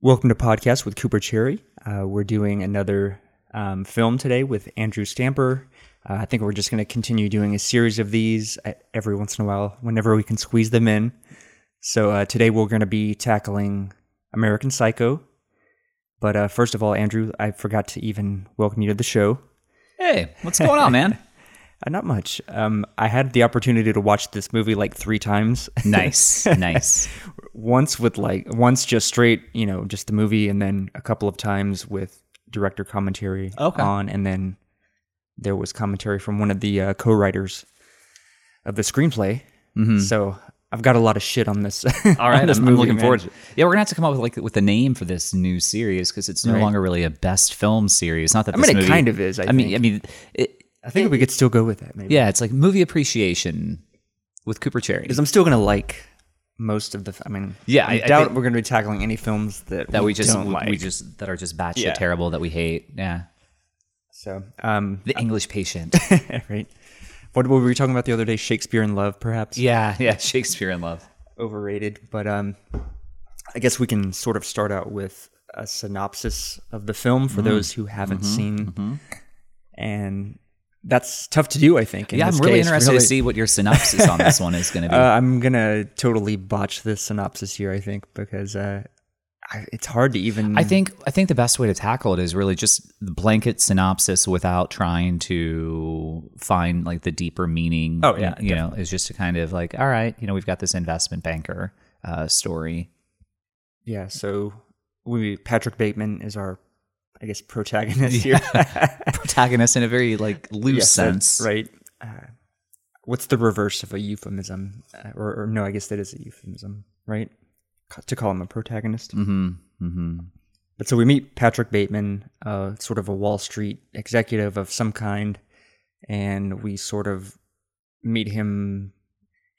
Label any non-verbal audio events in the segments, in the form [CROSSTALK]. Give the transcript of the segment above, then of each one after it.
Welcome to Podcast with Cooper Cherry. Uh, we're doing another um, film today with Andrew Stamper. Uh, I think we're just going to continue doing a series of these uh, every once in a while, whenever we can squeeze them in. So uh, today we're going to be tackling American Psycho. But uh, first of all, Andrew, I forgot to even welcome you to the show. Hey, what's going on, man? [LAUGHS] Uh, not much. Um, I had the opportunity to watch this movie like three times. [LAUGHS] nice, nice. once with like once just straight, you know, just the movie, and then a couple of times with director commentary Okay. on, and then there was commentary from one of the uh, co-writers of the screenplay. So I've got a lot of shit on this. Mm-hmm. [LAUGHS] All right, this I'm, movie, I'm looking man. forward. to it. Yeah, we're gonna have to come up with like with a name for this new series because it's no Right. longer really a best film series. Not that I mean, it kind of is, I mean, think. I mean, it, I think we could still go with that, maybe. yeah, it's like movie appreciation with Cooper Cherry. because I'm still gonna like most of the. I mean, Yeah, I, I- I doubt think- we're gonna be tackling any films that that we just don't we, like. we just that are just batshit Yeah. terrible that we hate. Yeah, so um, the English Patient. [LAUGHS] right. What were we talking about the other day? Shakespeare in Love, perhaps. yeah, yeah, [LAUGHS] Shakespeare in Love. overrated. But um, I guess we can sort of start out with a synopsis of the film Mm-hmm. for those who haven't seen, and that's tough to do. I think. in Yeah, I'm really case, interested really. to see what your synopsis on this one is going to be. [LAUGHS] Uh, I'm gonna totally botch this synopsis here. I think because uh, I, it's hard to even. I think I think the best way to tackle it is really just the blanket synopsis without trying to find like the deeper meaning. Oh, yeah, you know, is just to kind of like, all right, you know, we've got this investment banker uh, story. Yeah. So we Patrick Bateman is our, I guess, protagonist here. [LAUGHS] Protagonist in a very like loose Yes, sense, right? Uh, what's the reverse of a euphemism? Uh, or, or no, I guess that is a euphemism, right? To call him a protagonist. Mm-hmm. Mm-hmm. But so we meet Patrick Bateman, uh, sort of a Wall Street executive of some kind, and we sort of meet him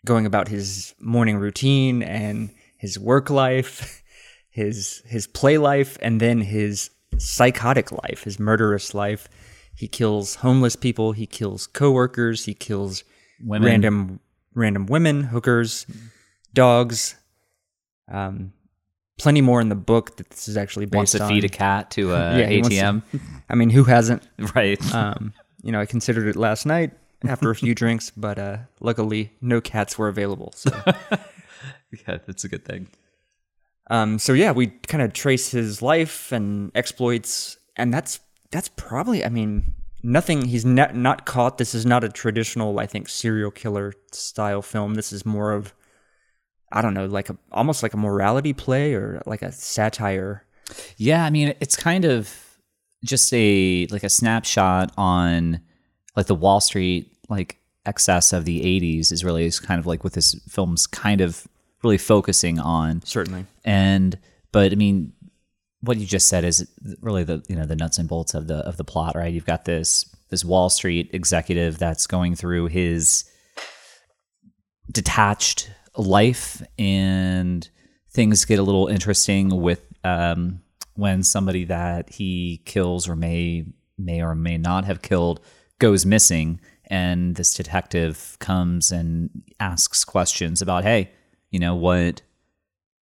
going about his morning routine and his work life, [LAUGHS] his his play life, and then his psychotic life, his murderous life. He kills homeless people. He kills coworkers. He kills Women. random random women, hookers, dogs. Um, plenty more in the book that this is actually based Wants to on. feed a cat to [LAUGHS] a Yeah, wants to- ATM, [LAUGHS] I mean, who hasn't? [LAUGHS] right? Um, you know, I considered it last night after a few drinks, but uh, luckily no cats were available. So, yeah, that's a good thing. Um, so yeah, we kind of trace his life and exploits, and that's that's probably, I mean, nothing. He's not not caught. This is not a traditional, I think, serial killer style film. This is more of, I don't know, like a almost like a morality play or like a satire. Yeah, I mean, it's kind of just a like a snapshot on like the Wall Street like excess of the 80s is really kind of like what this film's kind of really focusing on. Certainly. And but I mean what you just said is really the you know the nuts and bolts of the of the plot, right? You've got this this Wall Street executive that's going through his detached life and things get a little interesting with um, when somebody that he kills or may may or may not have killed goes missing and this detective comes and asks questions about hey you know what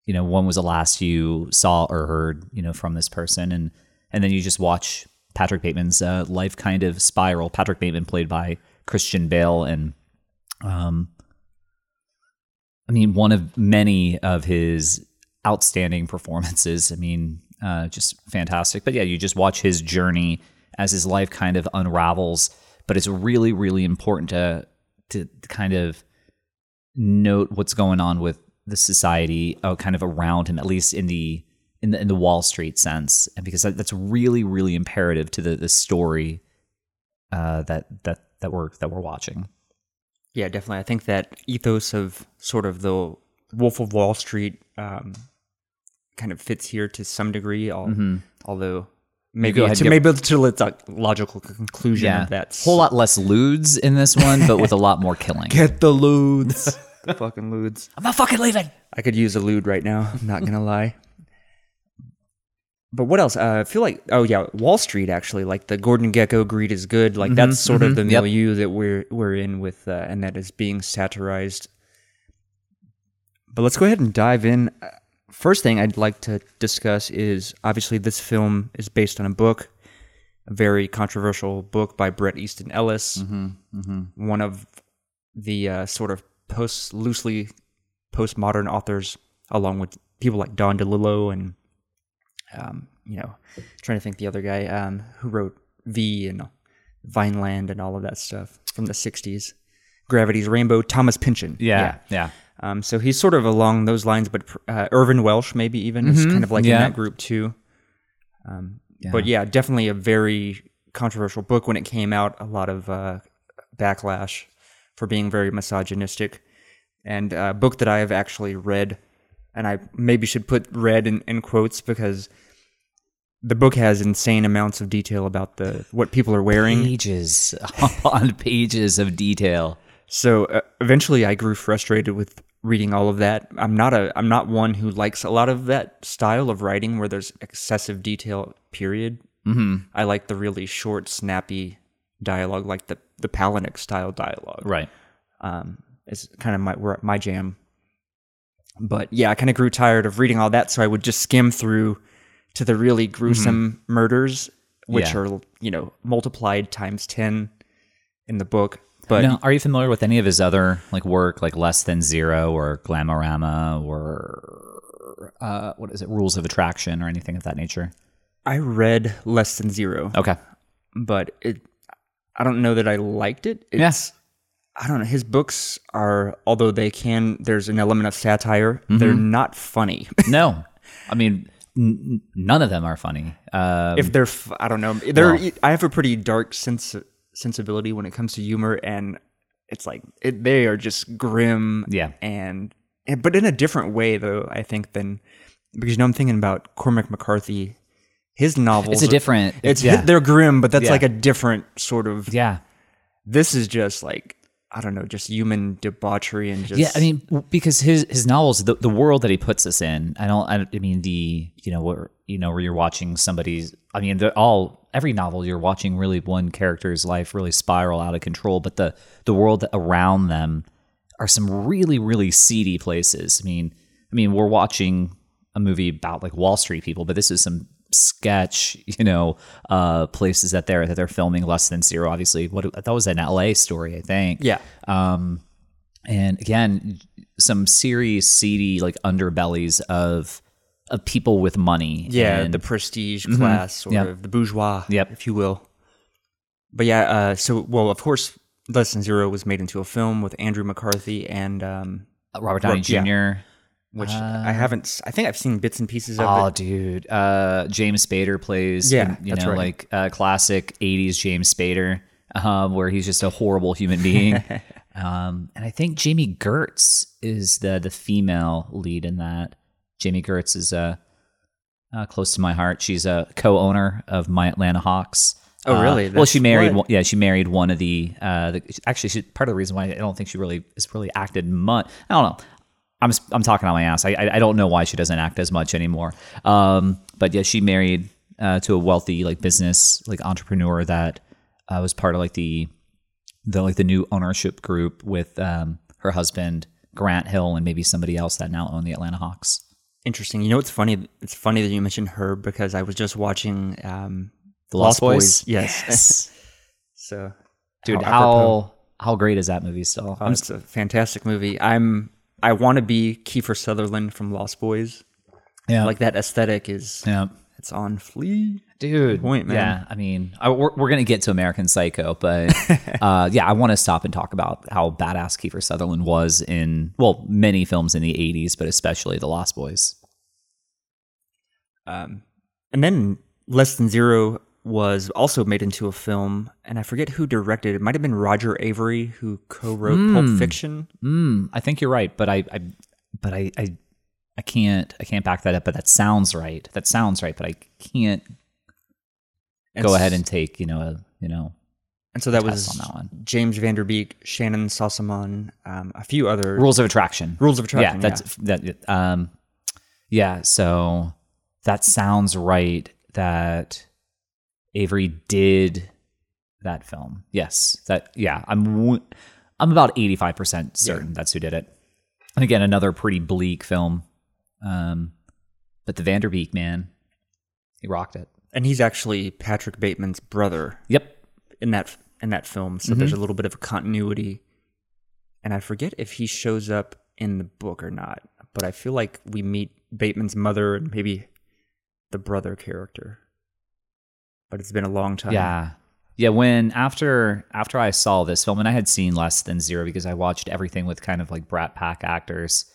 you know when was the last you saw or heard you know from this person and and then you just watch patrick bateman's uh, life kind of spiral patrick bateman played by christian bale and um I mean, one of many of his outstanding performances. I mean, uh, just fantastic. But yeah, you just watch his journey as his life kind of unravels. But it's really, really important to to kind of note what's going on with the society, uh, kind of around him, at least in the in the in the Wall Street sense, and because that, that's really, really imperative to the the story uh, that that that we're that we're watching. Yeah, definitely. I think that ethos of sort of the Wolf of Wall Street um, kind of fits here to some degree. Al- Although maybe to maybe to its a logical conclusion Yeah, of that. whole lot less ludes in this one, but with a lot more killing. [LAUGHS] Get the ludes, the fucking ludes. I'm not fucking leaving. I could use a lude right now. I'm not gonna lie. But what else? Uh, I feel like oh yeah, Wall Street actually like the Gordon Gekko greed is good. Like that's sort of the yep. milieu that we're we're in with, uh, and that is being satirized. But let's go ahead and dive in. Uh, first thing I'd like to discuss is obviously this film is based on a book, a very controversial book by Bret Easton Ellis, one of the uh, sort of post loosely postmodern authors, along with people like Don DeLillo and um, you know, trying to think the other guy um, who wrote V and Vineland and all of that stuff from the '60s. Gravity's Rainbow, Thomas Pynchon. Yeah, yeah. Um, so he's sort of along those lines, but uh, Irvine Welsh maybe even is kind of like Yeah. in that group too. Um, But yeah, definitely a very controversial book when it came out. A lot of uh, backlash for being very misogynistic, and a book that I have actually read, and I maybe should put "read" in, in quotes because the book has insane amounts of detail about the what people are wearing. pages [LAUGHS] on pages of detail. So uh, eventually, I grew frustrated with reading all of that. I'm not a I'm not one who likes a lot of that style of writing where there's excessive detail. Period. Mm-hmm. I like the really short, snappy dialogue, like the the Palahniuk style dialogue. Right. Um, is kind of my my jam. But yeah, I kind of grew tired of reading all that, so I would just skim through to the really gruesome murders, which Mm-hmm. Yeah. are you know multiplied times ten in the book. But now, are you familiar with any of his other like work, like Less Than Zero or Glamorama or uh, what is it, Rules of Attraction or anything of that nature? I read Less Than Zero, Okay. but it I don't know that I liked it. It's I don't know. His books are although they can there's an element of satire, they're not funny. [LAUGHS] No, I mean n- none of them are funny. Uh, if they're f- I don't know. They're I have a pretty dark sense sensibility when it comes to humor and it's like it, they are just grim Yeah. and and- but in a different way though, I think than because you know I'm thinking about Cormac McCarthy his novels it's a are- different. it's yeah, they're grim but that's Yeah. like a different sort of yeah. this is just like I don't know, just human debauchery and just Yeah, I mean, because his his novels, the, the world that he puts us in, I don't, I, I mean, the you know where you know where you're watching somebody's. I mean, they're all every novel you're watching really one character's life really spiral out of control, but the the world around them are some really really seedy places. I mean, I mean, we're watching a movie about like Wall Street people, but this is some sketch, you know, uh, places that they're that they're filming less than zero. Obviously, what that was an L.A. story, I think. yeah. Um, and again, some serious seedy like underbellies of of people with money. Yeah, and, the prestige class, sort Yep. of the bourgeois, Yep. if you will. But yeah, uh, so well, of course, Less Than Zero was made into a film with Andrew McCarthy and um, Robert Downey Jr. yeah. Which I haven't. I think I've seen bits and pieces of Oh, it. dude, uh, James Spader plays. Yeah, you know, right. like uh, classic '80s James Spader, um, where he's just a horrible human being. [LAUGHS] um, and I think Jami Gertz is the the female lead in that. Jami Gertz is uh, uh, close to my heart. She's a co-owner of My Atlanta Hawks. Oh, Uh, really? well, she married. One, yeah, she married one of the. Uh, the actually, she, part of the reason why I don't think she really is really acted much. I don't know. I'm I'm talking on my ass. I, I don't know why she doesn't act as much anymore. Um, but yeah, she married uh, to a wealthy like business like entrepreneur that uh, was part of like the the like the new ownership group with um, her husband Grant Hill and maybe somebody else that now own the Atlanta Hawks. Interesting. You know, it's funny. It's funny that you mentioned her because I was just watching um, The Lost, Boys. Yes. Yes. [LAUGHS] so, dude, how how how great is that movie still? I'm it's a fantastic movie. I'm. I want to be Kiefer Sutherland from Lost Boys. yeah, Like that aesthetic is. yeah. It's on Flea. dude. point, man. Yeah, I mean, I, we're, we're gonna get to American Psycho, but [LAUGHS] uh, yeah, I want to stop and talk about how badass Kiefer Sutherland was in well, many films in the '80s, but especially The Lost Boys. Um, and then Less Than Zero was also made into a film, and I forget who directed it. It might have been Roger Avary who co-wrote Pulp Fiction. Mm, I think you're right, but I, I but I, I, I can't, I can't back that up. But that sounds right. That sounds right, but I can't And go s- ahead and take you know, a, you know, And so that was on that one. James Vanderbeek, Shannyn Sossamon, um, a few other rules of attraction. Rules of Attraction. yeah, that's that. Um, yeah. So that sounds right. That Avary did that film. Yes. That. Yeah. I'm. I'm about eighty five percent certain that's who did it. And again, another pretty bleak film. Um, But the Van Der Beek man, he rocked it. And he's actually Patrick Bateman's brother Yep. in that in that film, so Mm-hmm. there's a little bit of a continuity. And I forget if he shows up in the book or not, but I feel like we meet Bateman's mother and maybe the brother character. But it's been a long time. Yeah. Yeah, when after after I saw this film and I had seen less than zero because I watched everything with kind of like Brat Pack actors,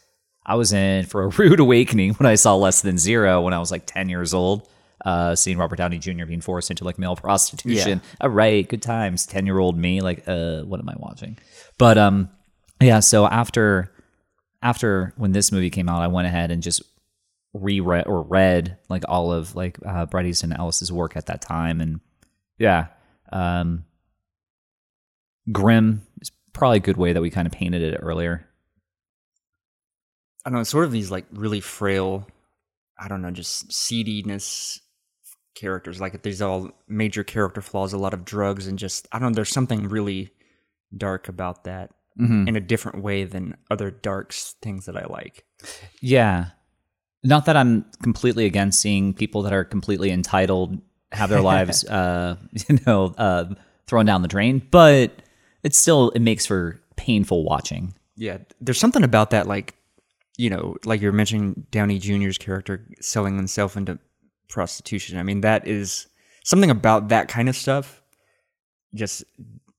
I was in for a [LAUGHS] rude awakening when I saw less than zero when I was like ten years old. Uh, seeing Robert Downey Jr. being forced into like male [LAUGHS] prostitution. All right, good times. Ten year old me, like, uh, what am I watching? But um, yeah. So after after when this movie came out, I went ahead and just reread or read like all of like uh, Bret Easton Ellis's work at that time, and yeah, um, grim is probably a good way that we kind of painted it earlier. I don't know, sort of these like really frail, I don't know, just seediness characters. Like there's all major character flaws, a lot of drugs, and just I don't know. There's something really dark about that Mm-hmm. in a different way than other dark s- things that I like. Yeah, not that I'm completely against seeing people that are completely entitled have their [LAUGHS] [LAUGHS] lives, uh, [LAUGHS] you know, uh, thrown down the drain, but it's still it makes for painful watching. Yeah, there's something about that, like you know, like you're mentioning Downey Jr.'s character selling himself into prostitution. I mean, that is something about that kind of stuff. Just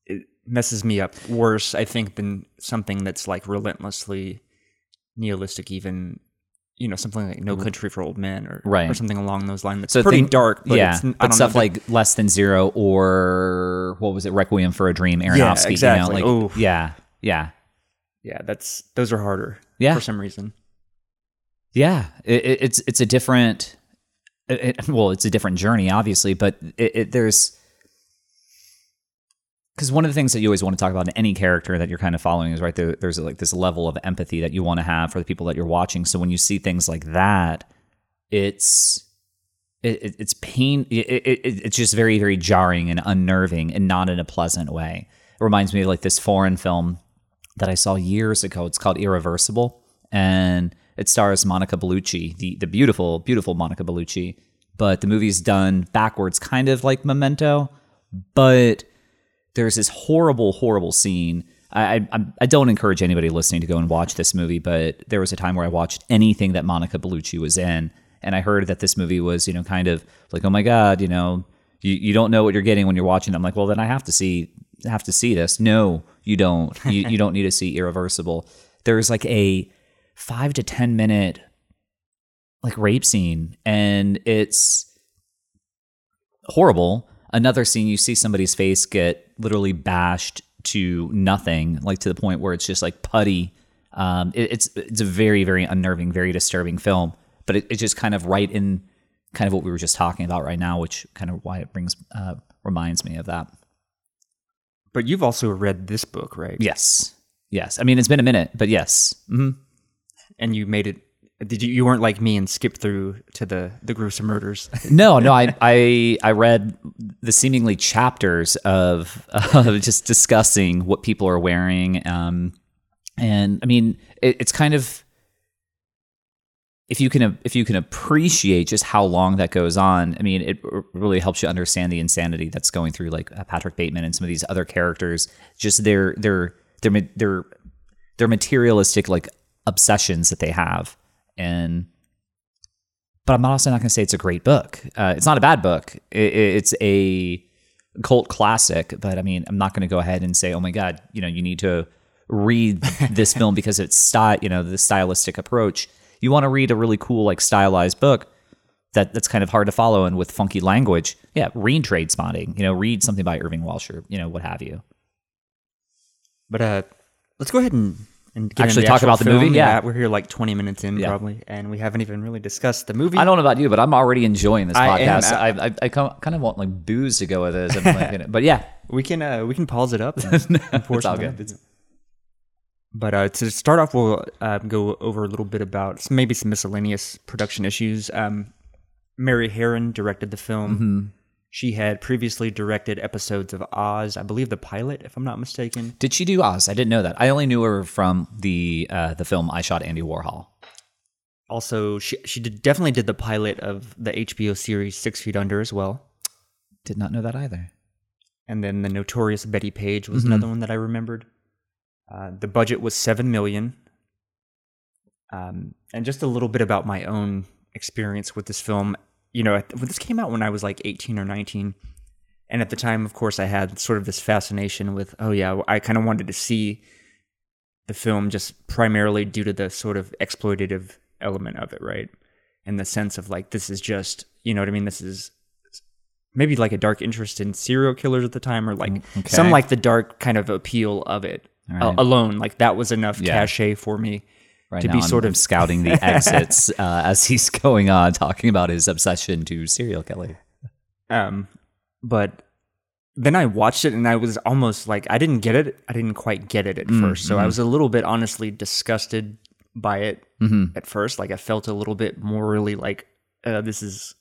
it messes me up worse, I think, than something that's like relentlessly nihilistic. Even you know, something like No Country for Old Men, or Right. or something along those lines. That's So pretty think- dark, but yeah, it's, but stuff know, like Less Than Zero or what was it, Requiem for a Dream, Aronofsky. Yeah, exactly. You know, like, yeah, yeah, yeah, that's those are harder. Yeah. for some reason. yeah. It, it, it's it's a different. It, well, it's a different journey, obviously, but there's because one of the things that you always want to talk about in any character that you're kind of following is right there. There's like this level of empathy that you want to have for the people that you're watching. So when you see things like that, it's it, it- it's pain. It, it- it's just very very jarring and unnerving, and not in a pleasant way. It reminds me of like this foreign film that I saw years ago. It's called Irreversible, and it stars Monica Bellucci, the the beautiful beautiful Monica Bellucci. But the movie's done backwards, kind of like Memento, but there's this horrible, horrible scene. I, I I'm- don't encourage anybody listening to go and watch this movie, but there was a time where I watched anything that Monica Bellucci was in, and I heard that this movie was, you know, kind of like, oh my god, you know, you, you don't know what you're getting when you're watching. it. I'm like, well, then I have to see have to see this. No, you don't. [LAUGHS] You you don't need to see Irreversible. There's like a five to ten minute like rape scene, and it's horrible. Another scene, you see somebody's face get literally bashed to nothing, like to the point where it's just like putty. Um, it, it's it's a very very unnerving, very disturbing film, but it, it's just kind of right in kind of what we were just talking about right now, which kind of why it brings uh, reminds me of that. But you've also read this book, right? Yes, yes. I mean, it's been a minute, but yes. hmm and you made it. Did you? You weren't like me and skipped through to the the gruesome murders. [LAUGHS] No, no. I I I read the seemingly chapters of [LAUGHS] just discussing what people are wearing, um, and I mean, it, it's kind of if you can if you can appreciate just how long that goes on. I mean, it really helps you understand the insanity that's going through like uh, Patrick Bateman and some of these other characters. Just their their their their their materialistic like obsessions that they have, and but I'm also not going to say it's a great book. Uh, it's not a bad book. It, it's a cult classic, but I mean, I'm not going to go ahead and say, oh my god, you know, you need to read this film [LAUGHS] because it's style, you know, the stylistic approach. You want to read a really cool, like stylized book that that's kind of hard to follow and with funky language. Yeah, read Trainspotting. You know, read something by Irving Welsh or you know what have you. But uh, let's go ahead and, and Actually talk about the movie? Yeah. we're here like 20 minutes in Yeah. probably, and we haven't even really discussed the movie. I don't know about you, but I'm already enjoying this I am. podcast. I, I, I kind of want like booze to go with this. Like, but yeah, [LAUGHS] We can uh, we can pause it up. [LAUGHS] And, it's all good. in. But uh, to start off, we'll uh, go over a little bit about some, maybe some miscellaneous production issues. Um, Mary Herron directed the film. Mm-hmm. She had previously directed episodes of Oz, I believe the pilot, if I'm not mistaken. Did she do Oz? I didn't know that. I only knew her from the uh, the film I Shot Andy Warhol. Also, she she did, definitely did the pilot of the HBO series Six Feet Under as well. Did not know that either. And then the notorious Bettie Page was another one that I remembered. Uh, the budget was seven million. Um, and just a little bit about my own experience with this film. You know, this came out when I was like eighteen or nineteen, and at the time, of course, I had sort of this fascination with, oh yeah, I kind of wanted to see the film just primarily due to the sort of exploitative element of it, right? In the sense of like, this is just, you know what I mean? This is maybe like a dark interest in serial killers at the time, or like mm, some like the dark kind of appeal of it right. alone. Like that was enough Yeah. cachet for me Right to now be I'm- sort of scouting the [LAUGHS] exits uh, as he's going on, talking about his obsession to serial killing. Um, but then I watched it and I was almost like I didn't get it. I didn't quite get it at Mm, first, so I mm-hmm. was a little bit honestly disgusted by it Mm-hmm. at first. Like I felt a little bit morally like uh, this is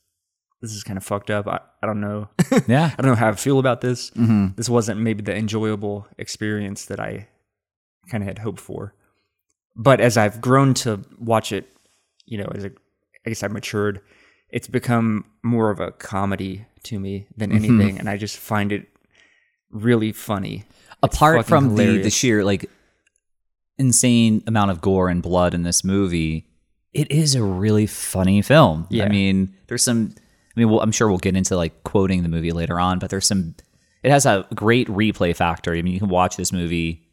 this is kind of fucked up. I, I don't know. [LAUGHS] Yeah. I don't know how I feel about this. Mm-hmm. This wasn't maybe the enjoyable experience that I kind of had hoped for. But as I've grown to watch it, you know, as I, I guess I've matured, it's become more of a comedy to me than Mm-hmm. anything, and I just find it really funny. Apart from the, the sheer like insane amount of gore and blood in this movie, it is a really funny film. Yeah. I mean, there's some. I mean, well, I'm sure we'll get into like quoting the movie later on, but there's some. It has a great replay factor. I mean, you can watch this movie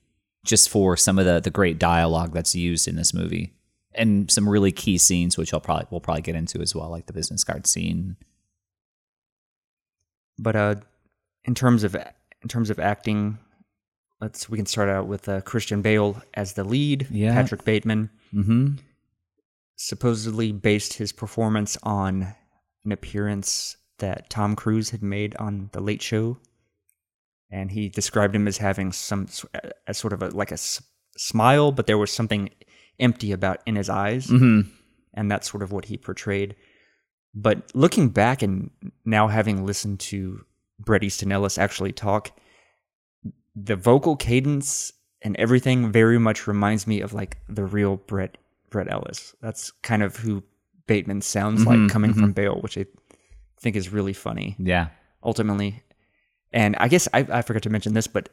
just for some of the the great dialogue that's used in this movie, and some really key scenes, which I'll probably we'll probably get into as well, like the business card scene. But uh, in terms of in terms of acting, let's we can start out with uh, Christian Bale as the lead. Yeah. Patrick Bateman Mm-hmm. supposedly based his performance on an appearance that Tom Cruise had made on The Late Show, and he described him as having some as sort of a like a s- smile, but there was something empty about in his eyes, Mm-hmm. and that's sort of what he portrayed. But looking back and now having listened to Bret Easton Ellis actually talk, the vocal cadence and everything very much reminds me of like the real Bret Bret Ellis. That's kind of who Bateman sounds like coming from Bale, which I think is really funny Yeah. ultimately. And I guess I, I forgot to mention this, but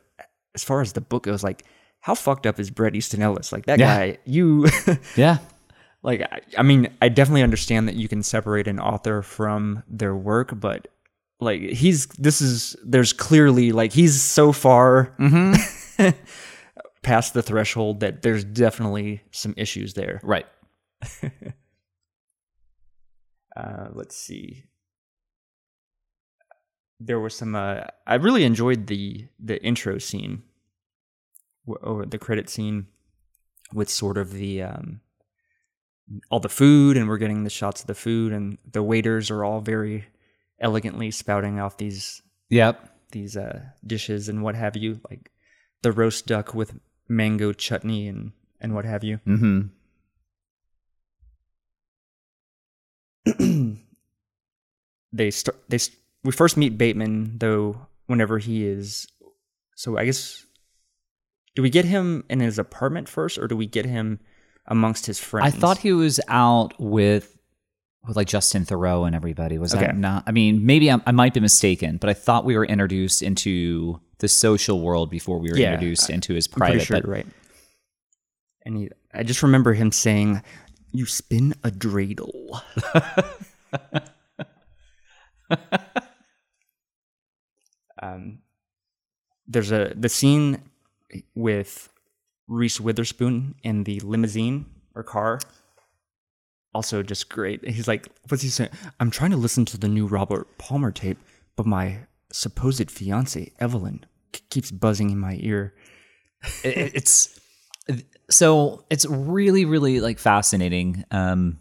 as far as the book goes, like how fucked up is Bret Easton Ellis? Like that Yeah. guy, you [LAUGHS] Yeah. like I, I mean i definitely understand that you can separate an author from their work but like he's this is there's clearly like he's so far [LAUGHS] past the threshold that there's definitely some issues there Right. [LAUGHS] uh let's see there was some uh i really enjoyed the the intro scene or the credit scene with sort of the um all the food and we're getting the shots of the food and the waiters are all very elegantly spouting off these Yep. these uh dishes and what have you like the roast duck with mango chutney and and what have you Mm-hmm. [CLEARS THROAT] they start they st- we first meet Bateman though whenever he is so I guess do we get him in his apartment first or do we get him amongst his friends I thought he was out with with like Justin Theroux and everybody. Was Okay. that not? I mean, maybe I'm, I might be mistaken, but I thought we were introduced into the social world before we were Yeah, introduced into his private. sure but right and he, I just remember him saying you spin a dreidel [LAUGHS] [LAUGHS] um there's a the scene with Reese Witherspoon in the limousine or car. Also, just great. He's like, what's he saying? I'm trying to listen to the new Robert Palmer tape, but my supposed fiance Evelyn keeps buzzing in my ear. it- it's so it's really really like fascinating um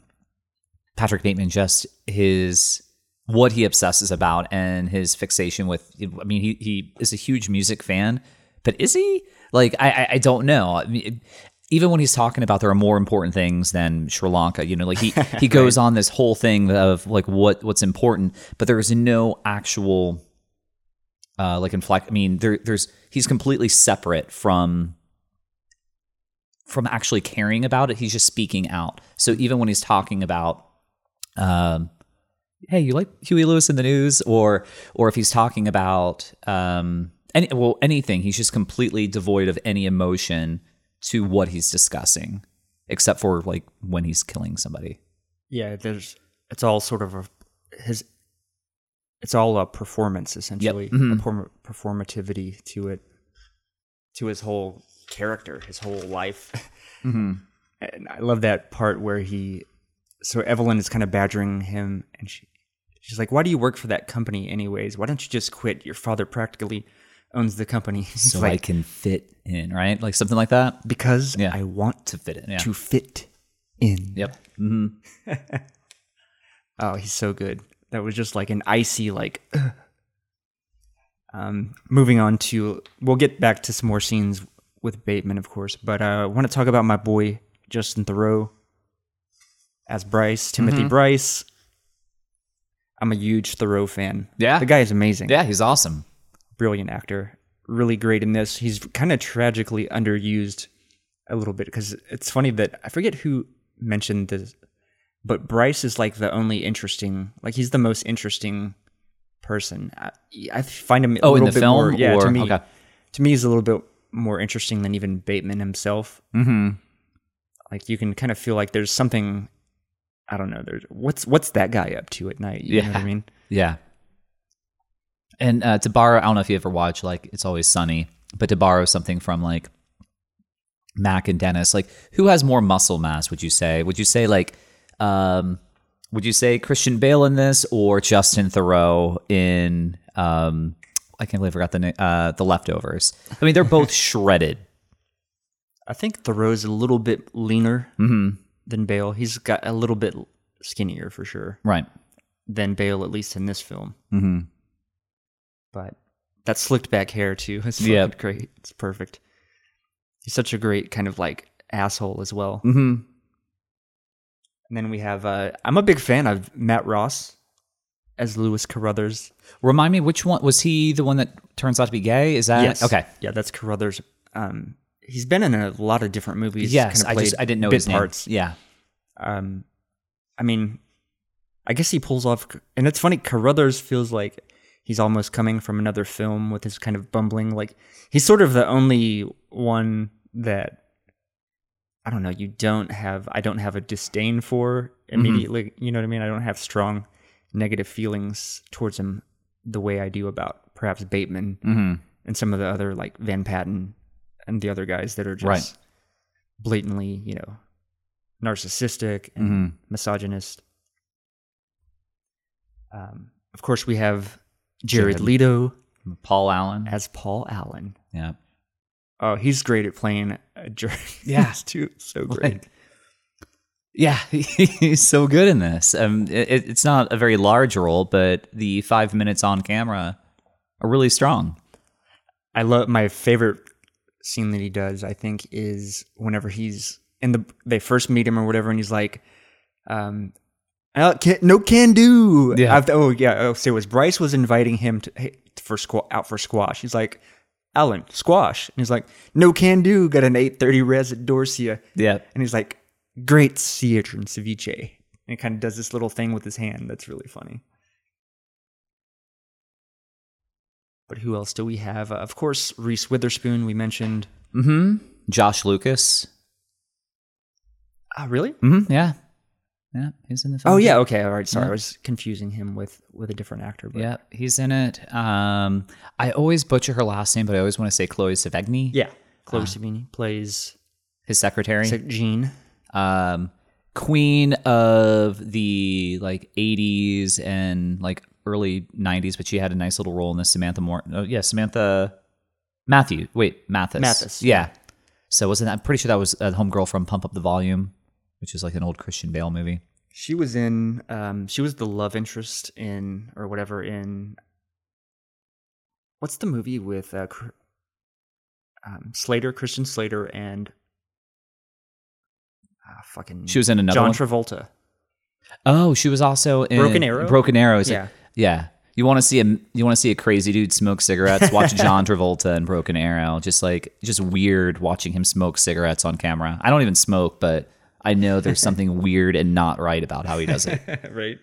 patrick bateman just his what he obsesses about and his fixation with i mean he, he is a huge music fan but is he like i i, I don't know I mean, even when he's talking about there are more important things than Sri Lanka, you know, like he [LAUGHS] he goes on this whole thing of like what what's important, but there is no actual uh like inflect. I mean, there there's he's completely separate from from actually caring about it. He's just speaking out. So even when he's talking about, um, hey, you like Huey Lewis in the news, or or if he's talking about um, any well anything, he's just completely devoid of any emotion to what he's discussing, except for like when he's killing somebody. Yeah, there's it's all sort of a his it's all a performance essentially, a perform- performativity to it, to his whole character, his whole life. [LAUGHS] And I love that part where he, so Evelyn is kind of badgering him, and she, she's like, "Why do you work for that company anyways? Why don't you just quit? Your father practically owns the company." [LAUGHS] So I can fit in, right? Like something like that. "Because Yeah. I want To fit in, yeah. to fit in." Yep. hmm [LAUGHS] Oh, he's so good. That was just like an icy like. [SIGHS] um, moving on to, we'll get back to some more scenes with Bateman, of course, but uh, I want to talk about my boy Justin Theroux as Bryce, Timothy Mm-hmm. Bryce. I'm a huge Theroux fan. Yeah. the guy is amazing. Yeah, he's awesome. brilliant actor. Really great in this. He's kind of tragically underused a little bit because it's funny that I forget who mentioned this, but Bryce is like the only interesting, like he's the most interesting person. I, I find him a Oh, in little the bit film, more, yeah, or- to me, okay. to me, he's a little bit more interesting than even Bateman himself. Mm-hmm. Like you can kind of feel like there's something. I don't know. There's what's what's that guy up to at night? You know what I mean? Yeah. And uh, to borrow, I don't know if you ever watch like It's Always Sunny, but to borrow something from like Mac and Dennis, like who has more muscle mass? Would you say? Would you say like, um, would you say Christian Bale in this or Justin Theroux in? Um, I can't believe I forgot the name. Uh, the Leftovers. I mean, they're both [LAUGHS] shredded. I think Theroux's a little bit leaner Mm-hmm. Than Bale. He's got a little bit skinnier for sure Right. than Bale, at least in this film. Mm-hmm. But that slicked back hair too [LAUGHS] is fucking Yep. great. It's perfect. He's such a great kind of like asshole as well. Mm-hmm. And then we have uh, I'm a big fan of Matt Ross as Lewis Carruthers. Remind me, which one was he? The one that turns out to be gay? Is that yes. okay? Yeah, that's Carruthers. Um, he's been in a lot of different movies. Yes, kinda I just I didn't know his name. parts. Yeah. Um, I mean, I guess he pulls off, and it's funny. Carruthers feels like he's almost coming from another film with his kind of bumbling. Like he's sort of the only one that I don't know. You don't have. I don't have a disdain for immediately. You know what I mean? I don't have strong negative feelings towards him the way I do about perhaps Bateman Mm-hmm. and some of the other like Van Patten and the other guys that are just Right. blatantly, you know, narcissistic and Mm-hmm. misogynist. Um, of course, we have Jared, Jared. Leto Paul Allen. as Paul Allen. Yeah. Oh, he's great at playing uh, [LAUGHS] Jared. Yeah. too. So great. Yeah, [LAUGHS] he's so good in this. Um, it, it's not a very large role, but the five minutes on camera are really strong. I love my favorite scene that he does. I think is whenever he's in the they first meet him or whatever, and he's like, um, "Uh, can, "No can do." Yeah. I've- oh yeah. Oh, so it was Bryce was inviting him to hey, for squa- out for squash. He's like, "Allen, squash," and he's like, "No can do." Got an eight thirty res at Dorsia, Yeah. and he's like, "Great theater and ceviche." And kind of does this little thing with his hand that's really funny. But who else do we have? Uh, of course, Reese Witherspoon. We mentioned. Mm-hmm. Josh Lucas. Ah, really? Mm-hmm. Yeah. Yeah, he's in the film. Oh yeah. Okay. All right. Sorry, Yeah. I was confusing him with with a different actor. But Yeah, he's in it. Um, I always butcher her last name, but I always want to say Chloe Sevigny, yeah. Chloe Savini plays his secretary. Jean. um, queen of the like 80s and like early 90s, but she had a nice little role in this. Samantha Moore. Oh, yeah, Samantha Matthew. Wait, Mathis. Mathis. Yeah. So wasn't that, I'm pretty sure that was a homegirl from Pump Up the Volume, which is like an old Christian Bale movie. She was in. Um, she was the love interest in or whatever in. What's the movie with uh, um, Slater, Christian Slater, and ah, fucking She was in another John one? Travolta. Oh, she was also in Broken Arrow? Broken Arrow. Is it- Yeah. You want to see a you want to see a crazy dude smoke cigarettes? [LAUGHS] Watch John Travolta in Broken Arrow. Just like just weird watching him smoke cigarettes on camera. I don't even smoke, but I know there's something [LAUGHS] weird and not right about how he does it. [LAUGHS] right.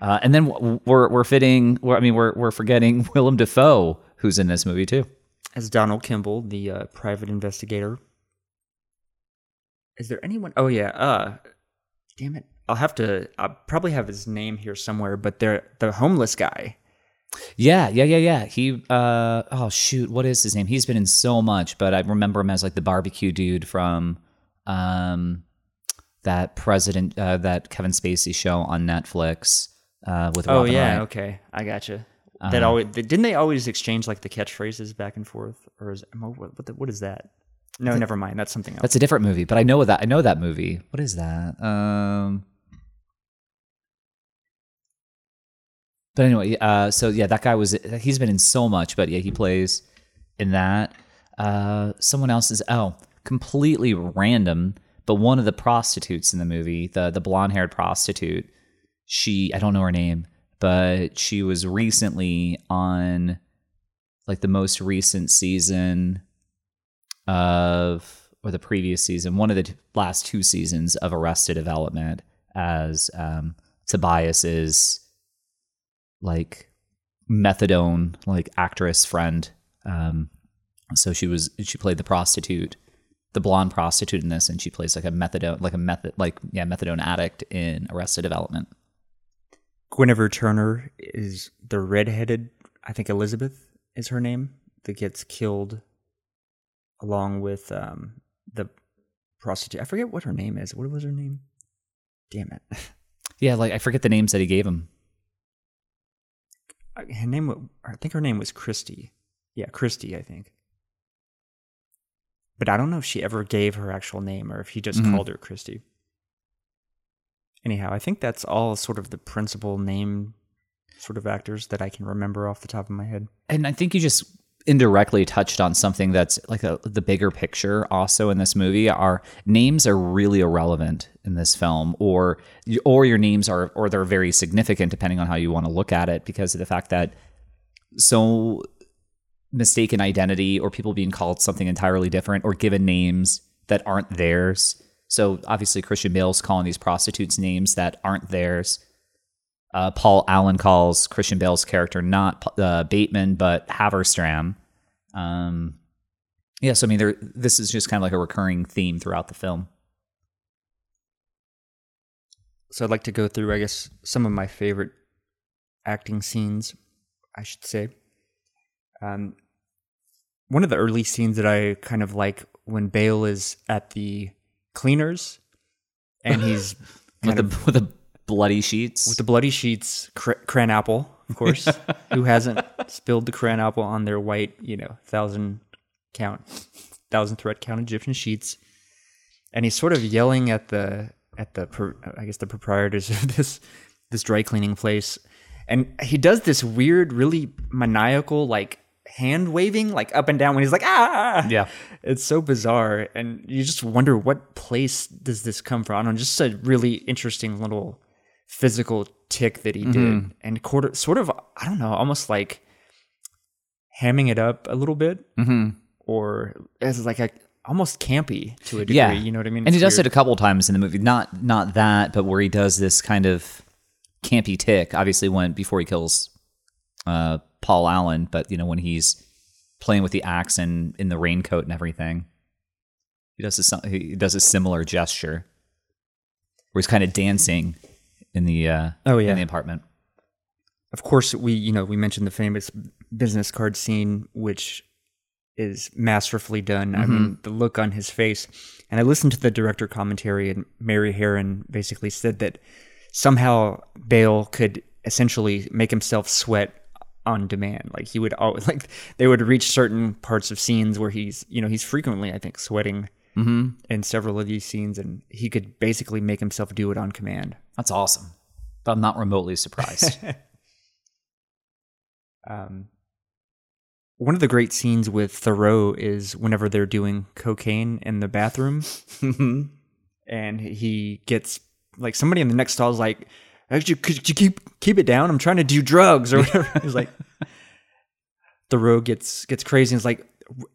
Uh, and then we're we're fitting. We're, I mean, we're we're forgetting Willem Dafoe, who's in this movie too. As Donald Kimball, the uh, private investigator. Is there anyone? Oh yeah. Uh, damn it. I'll have to. I'll probably have his name here somewhere. But they're the homeless guy. Yeah, yeah, yeah, yeah. He. Uh, oh shoot, what is his name? He's been in so much, but I remember him as like the barbecue dude from, um, that president, uh, that Kevin Spacey show on Netflix. Uh, with Oh Robin yeah. Wright. Okay, I gotcha. That always didn't they always exchange like the catchphrases back and forth, or is what, what, the, what is that? No, never mind. That's something else. That's a different movie, but I know that I know that movie. What is that? Um But anyway, uh so yeah, that guy was he's been in so much, but yeah, he plays in that. Uh someone else is oh, completely random, but one of the prostitutes in the movie, the the blonde-haired prostitute, she I don't know her name, but she was recently on like the most recent season of or the previous season, one of the t- last two seasons of Arrested Development, as um, Tobias's like methadone like actress friend. Um, so she was she played the prostitute, the blonde prostitute in this, and she plays like a methadone like a method like yeah methadone addict in Arrested Development. Guinevere Turner is the redheaded. I think Elizabeth is her name that gets killed, along with um, the prostitute. I forget what her name is. What was her name? Damn it. [LAUGHS] Yeah, like I forget the names that he gave him. Her name. I think her name was Christy. Yeah, Christy. I think. But I don't know if she ever gave her actual name or if he just Mhm. called her Christy. Anyhow, I think that's all sort of the principal name sort of actors that I can remember off the top of my head. and I think you just indirectly touched on something that's like a, the bigger picture also in this movie are names are really irrelevant in this film or or your names are or they're very significant depending on how you want to look at it because of the fact that so mistaken identity or people being called something entirely different or given names that aren't theirs. So obviously Christian Bale's calling these prostitutes names that aren't theirs uh, Paul Allen calls Christian Bale's character not uh, Bateman but Halberstram. Um, yeah, so I mean, there. This is just kind of like a recurring theme throughout the film. So I'd like to go through, I guess, some of my favorite acting scenes, I should say. Um, one of the early scenes that I kind of like when Bale is at the cleaners and he's [LAUGHS] With kind the with the bloody sheets. with the bloody sheets, cr- cran apple, of course. [LAUGHS] Who hasn't spilled the cran apple on their white, you know, thousand count, thousand thread count Egyptian sheets? And he's sort of yelling at the at the I guess the proprietors [LAUGHS] of this this dry cleaning place, and he does this weird, really maniacal like hand waving like up and down when he's like ah Yeah. it's so bizarre and you just wonder what place does this come from and just a really interesting little physical tic that he did and quarter sort of i don't know almost like hamming it up a little bit hmm or as like a almost campy to a degree Yeah, you know what i mean And he It's does it a couple times in the movie. Not not that, but where he does this kind of campy tic. Obviously, when before he kills uh, Paul Allen, but you know when he's playing with the axe and in the raincoat and everything, he does a, he does a similar gesture where he's kind of dancing in the uh, Oh, yeah. in the apartment. of course we you know we mentioned the famous business card scene which is masterfully done i mean the look on his face and i listened to the director commentary and mary Harron basically said that somehow bale could essentially make himself sweat on demand like he would always [LAUGHS] like they would reach certain parts of scenes where he's you know he's frequently i think sweating Mm-hmm. in several of these scenes and he could basically make himself do it on command That's awesome, but I'm not remotely surprised. [LAUGHS] Um, one of the great scenes with Theroux is whenever they're doing cocaine in the bathroom, and he gets like somebody in the next stall is like, Actually, could you keep keep it down? I'm trying to do drugs or [LAUGHS] whatever. He's like, Theroux gets gets crazy and is like,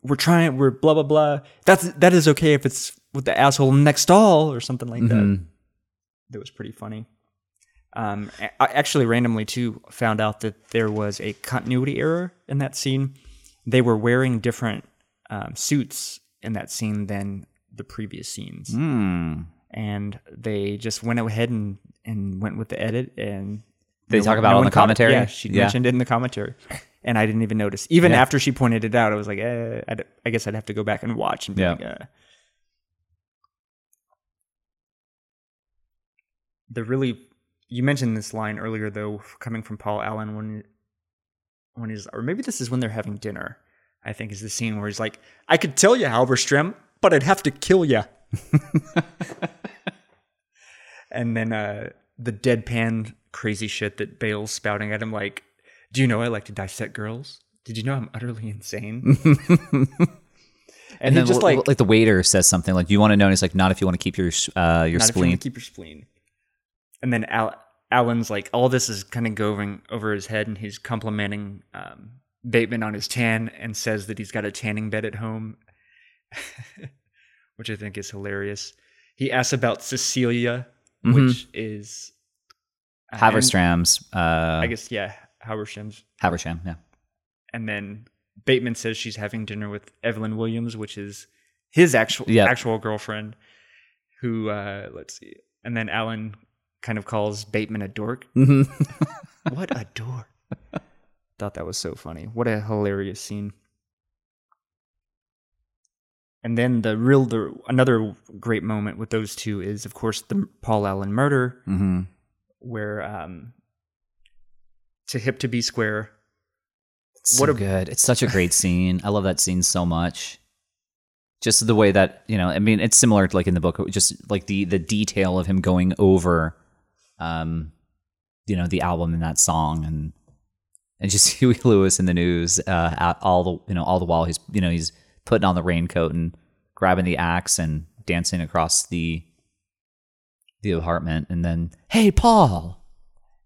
we're trying, we're blah blah blah. That's that is okay if it's with the asshole next stall or something like that. That was pretty funny. Um, I actually randomly too found out that there was a continuity error in that scene. They were wearing different um, suits in that scene than the previous scenes, Hmm. and they just went ahead and, and went with the edit. And They no talk about no it on one the comment- commentary? Yeah, she Yeah. mentioned it in the commentary, and I didn't even notice. Even Yeah. after she pointed it out, I was like, eh, I guess I'd have to go back and watch and Yeah. like, uh. the really you mentioned this line earlier though coming from paul allen when when he's or maybe this is when they're having dinner i think is the scene where he's like i could tell you halberstram but i'd have to kill you [LAUGHS] and then uh the deadpan crazy shit that bale's spouting at him like do you know i like to dissect girls did you know i'm utterly insane [LAUGHS] and, then he just l- like like the waiter says something like, "Do "You want to know?" And it's like, "Not if you want to keep your uh, your not if you spleen." keep your spleen. And then Al- Allen's like, all this is kind of going over his head, and he's complimenting um, Bateman on his tan and says that he's got a tanning bed at home, [LAUGHS] which I think is hilarious. He asks about Cecilia, Mhm. which is uh, Haverstram's. Uh, I guess yeah, Haverstram's. Haversham. Yeah. And then Bateman says she's having dinner with Evelyn Williams, which is his actual Yeah. actual girlfriend. Who uh, let's see, and then Allen kind of calls Bateman a dork. Mm-hmm. [LAUGHS] What a dork! Thought that was so funny. What a hilarious scene. And then the real, the another great moment with those two is, of course, the Paul Allen murder, hmm where um, to hip to be square, So What a- good! It's such a great scene. I love that scene so much. Just the way that you know, I mean, it's similar to like in the book, just like the the detail of him going over, um, you know, the album and that song, and and just [LAUGHS] Huey Lewis and the News, uh, at all the you know all the while he's you know he's putting on the raincoat and grabbing the axe and dancing across the the apartment, and then hey Paul,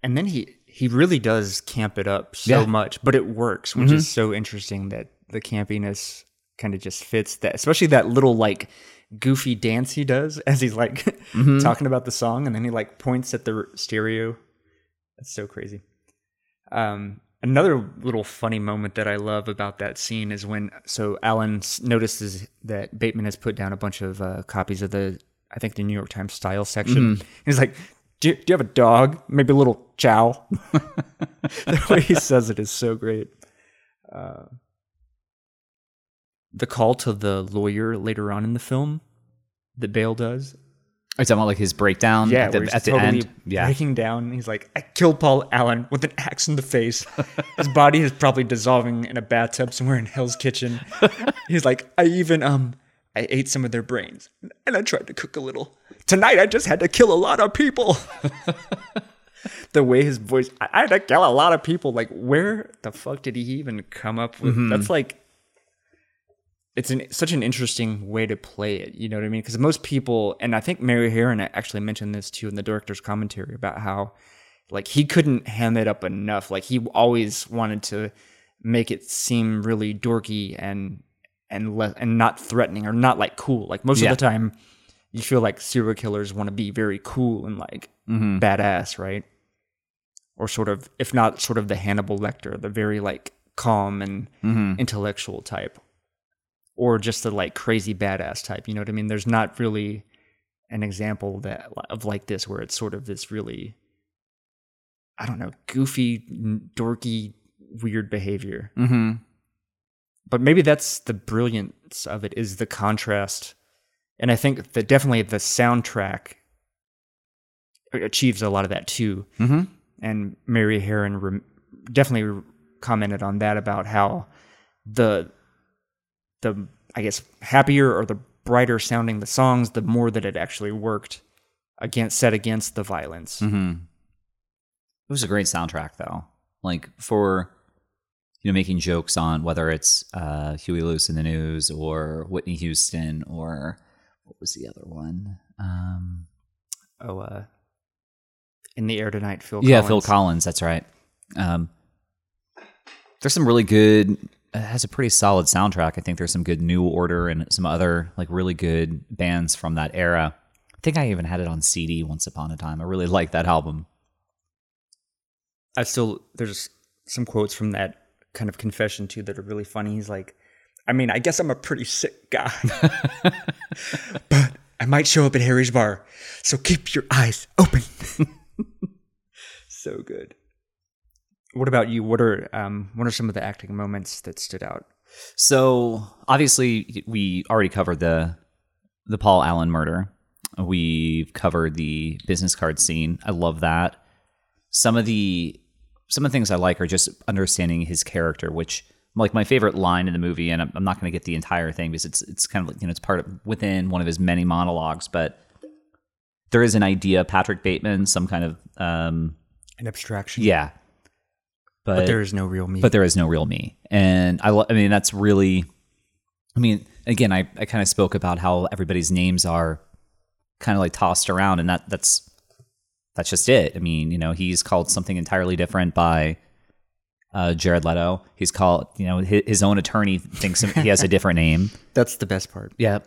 and then he he really does camp it up so Yeah. Mm-hmm. much, but it works, which is so interesting that the campiness kind of just fits that, especially that little like goofy dance he does as he's like Mm-hmm. [LAUGHS] talking about the song, and then he like points at the stereo. That's so crazy. Um, another little funny moment that I love about that scene is when so Allen notices that Bateman has put down a bunch of uh, copies of the I think the New York Times style section. He's like, do you, "Do you have a dog? Maybe a little chow." [LAUGHS] the way he says it is so great. Uh, the call to the lawyer later on in the film that Bale does are you talking about like his breakdown yeah, at the, at the end? Yeah, breaking down. He's like, I killed Paul Allen with an axe in the face. His body is probably dissolving in a bathtub somewhere in Hell's Kitchen. [LAUGHS] He's like, I even um, I ate some of their brains and I tried to cook a little. Tonight I just had to kill a lot of people. [LAUGHS] the way his voice, I I had to kill a lot of people. Like, where the fuck did he even come up with? Mm-hmm. That's like it's an, such an interesting way to play it. You know what I mean? Because most people, and I think Mary Harron actually mentioned this too in the director's commentary about how, like, he couldn't ham it up enough. Like, he always wanted to make it seem really dorky and and le- and not threatening or not like cool. Like most Yeah. of the time, you feel like serial killers want to be very cool and like Mm-hmm. badass, right? Or sort of, if not sort of the Hannibal Lecter, the very like calm and Mm-hmm. intellectual type, or just the like crazy badass type. You know what I mean? There's not really an example that of like this where it's sort of this really, I don't know, goofy, dorky, weird behavior. Mm-hmm. But maybe that's the brilliance of it is the contrast, and I think that definitely the soundtrack achieves a lot of that too Mm-hmm. and Mary Harron rem- definitely commented on that about how the the I guess happier or the brighter sounding the songs, the more that it actually worked against set against the violence. Mm-hmm. It was a great soundtrack, though. Like for you know making jokes on whether it's uh, Huey Lewis and the News or Whitney Houston or what was the other one? Um, Oh, uh, In the air tonight, Phil. Yeah, Collins. Phil Collins. That's right. Um, there's some really good. It has a pretty solid soundtrack. I think there's some good New Order and some other like really good bands from that era. I think I even had it on CD once upon a time. I really like that album. I still there's some quotes from that kind of confession too that are really funny. He's like, I mean, I guess I'm a pretty sick guy, [LAUGHS] but I might show up at Harry's bar, so keep your eyes open. so good. What about you? What are um, what are some of the acting moments that stood out? So obviously, we already covered the the Paul Allen murder. We've covered the business card scene. I love that. Some of the some of the things I like are just understanding his character, which like my favorite line in the movie, and I'm, I'm not going to get the entire thing because it's it's kind of like you know it's part of within one of his many monologues, but there is an idea, Patrick Bateman, some kind of um, An abstraction. yeah, but there is no real me. but there is no real me and i lo- i mean that's really i mean again i, I kind of spoke about how everybody's names are kind of like tossed around and that that's that's just it i mean you know he's called something entirely different by uh, jared leto he's called you know his, his own attorney thinks he has a different name [LAUGHS] [LAUGHS] that's the best part. Yeah.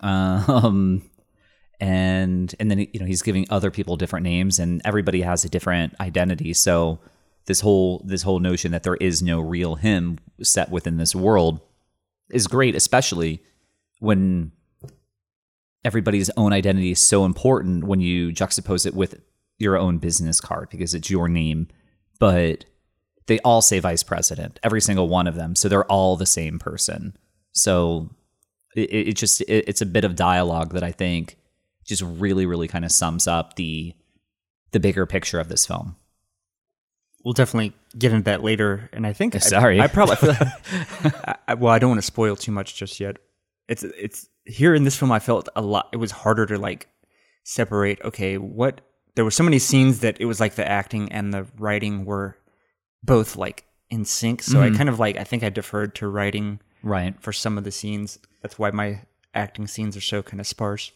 Um, and and then you know he's giving other people different names, and everybody has a different identity. So this whole this whole notion that there is no real him set within this world is great, especially when everybody's own identity is so important when you juxtapose it with your own business card because it's your name, but they all say vice president, every single one of them. So they're all the same person. So it, it just it, it's a bit of dialogue that I think just really really kind of sums up the the bigger picture of this film. We'll definitely get into that later, and I think [LAUGHS] I- Sorry. I, probably I, [LAUGHS] [LAUGHS] I- well. I don't want to spoil too much just yet. It's it's here in this film. I felt a lot. It was harder to like separate. Okay, what there were so many scenes that it was like the acting and the writing were both like in sync. So I kind of like I think I deferred to writing Right. for some of the scenes. That's why my acting scenes are so kind of sparse.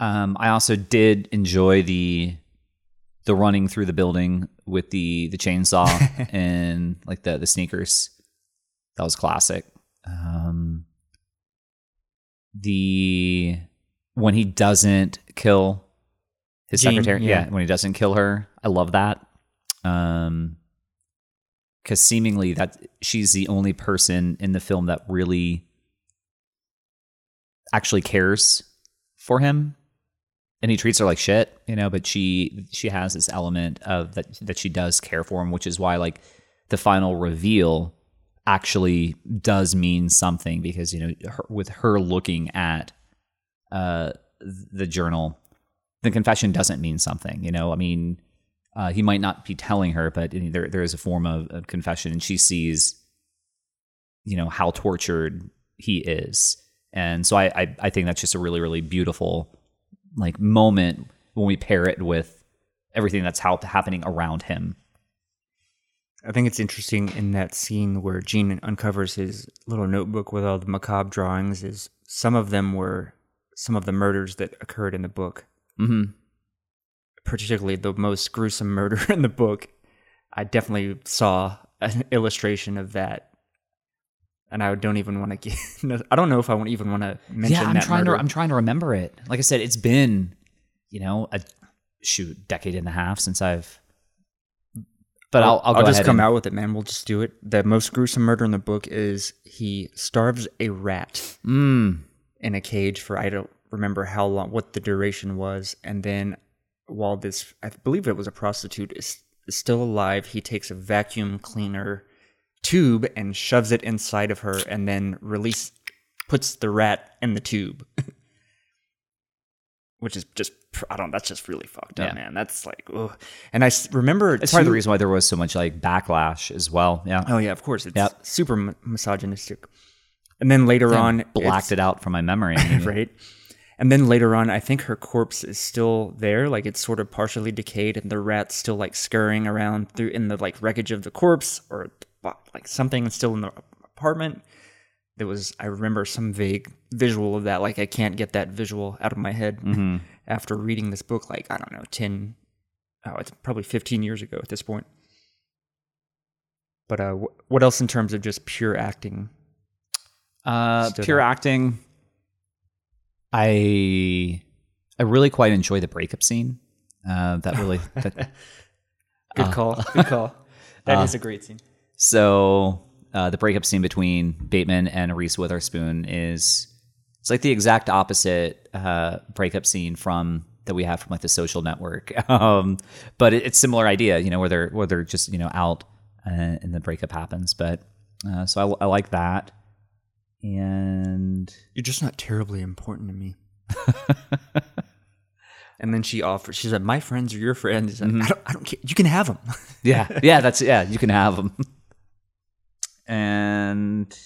Um, I also did enjoy the the running through the building with the the chainsaw [LAUGHS] and like the the sneakers. That was classic. Um, the when he doesn't kill his Jean, secretary, yeah. yeah. when he doesn't kill her, I love that. Um, because seemingly that she's the only person in the film that really actually cares for him and he treats her like shit you know but she she has this element of that that she does care for him which is why like the final reveal actually does mean something because you know her, with her looking at uh the journal the confession doesn't mean something you know i mean uh, he might not be telling her but there there is a form of, of confession and she sees you know how tortured he is and so I, I i think that's just a really really beautiful like moment when we pair it with everything that's happening around him I think it's interesting in that scene where Jean uncovers his little notebook with all the macabre drawings. Is some of them were some of the murders that occurred in the book, mm-hmm. particularly the most gruesome murder [LAUGHS] in the book. I definitely saw an illustration of that, and I don't even want to get. I don't know if I want even want to mention yeah i'm that trying murder. to i'm trying to remember it like i said it's been you know a shoot decade and a half since i've but i'll i'll, go just come and- out with it, man. We'll just do it. The most gruesome murder in the book is he starves a rat mm, in a cage for I don't remember how long, what the duration was, and then while this, I believe it was a prostitute, is, is still alive, he takes a vacuum cleaner tube and shoves it inside of her, and then release puts the rat in the tube, [LAUGHS] which is just I don't. That's just really fucked up, Yeah. man. That's like, ugh. and I remember it's part of the reason why there was so much like backlash as well yeah Oh yeah, of course. It's Yep. super m- misogynistic. And then later on, blacked it out from my memory [LAUGHS] right? And then later on, I think her corpse is still there, like it's sort of partially decayed, and the rat's still like scurrying around through in the like wreckage of the corpse, or like something still in the apartment. There was, I remember some vague visual of that. Like I can't get that visual out of my head Mm-hmm. after reading this book, like I don't know, 10, oh, it's probably 15 years ago at this point. But uh, what else in terms of just pure acting? Uh, pure out. acting. I I really quite enjoy the breakup scene. Uh, that really that, [LAUGHS] Good call. Good call. [LAUGHS] That is a great scene. So uh, the breakup scene between Bateman and Reese Witherspoon is it's like the exact opposite uh, breakup scene from that we have from like the Social Network, [LAUGHS] um, but it, it's similar idea, you know, where they're where they're just you know out uh, and the breakup happens. But uh, so I, I like that, and You're just not terribly important to me. [LAUGHS] and then she offers. She said, "My friends are your friends. And I don't. I don't care. You can have them." [LAUGHS] yeah, yeah, that's yeah. You can have them. [LAUGHS] and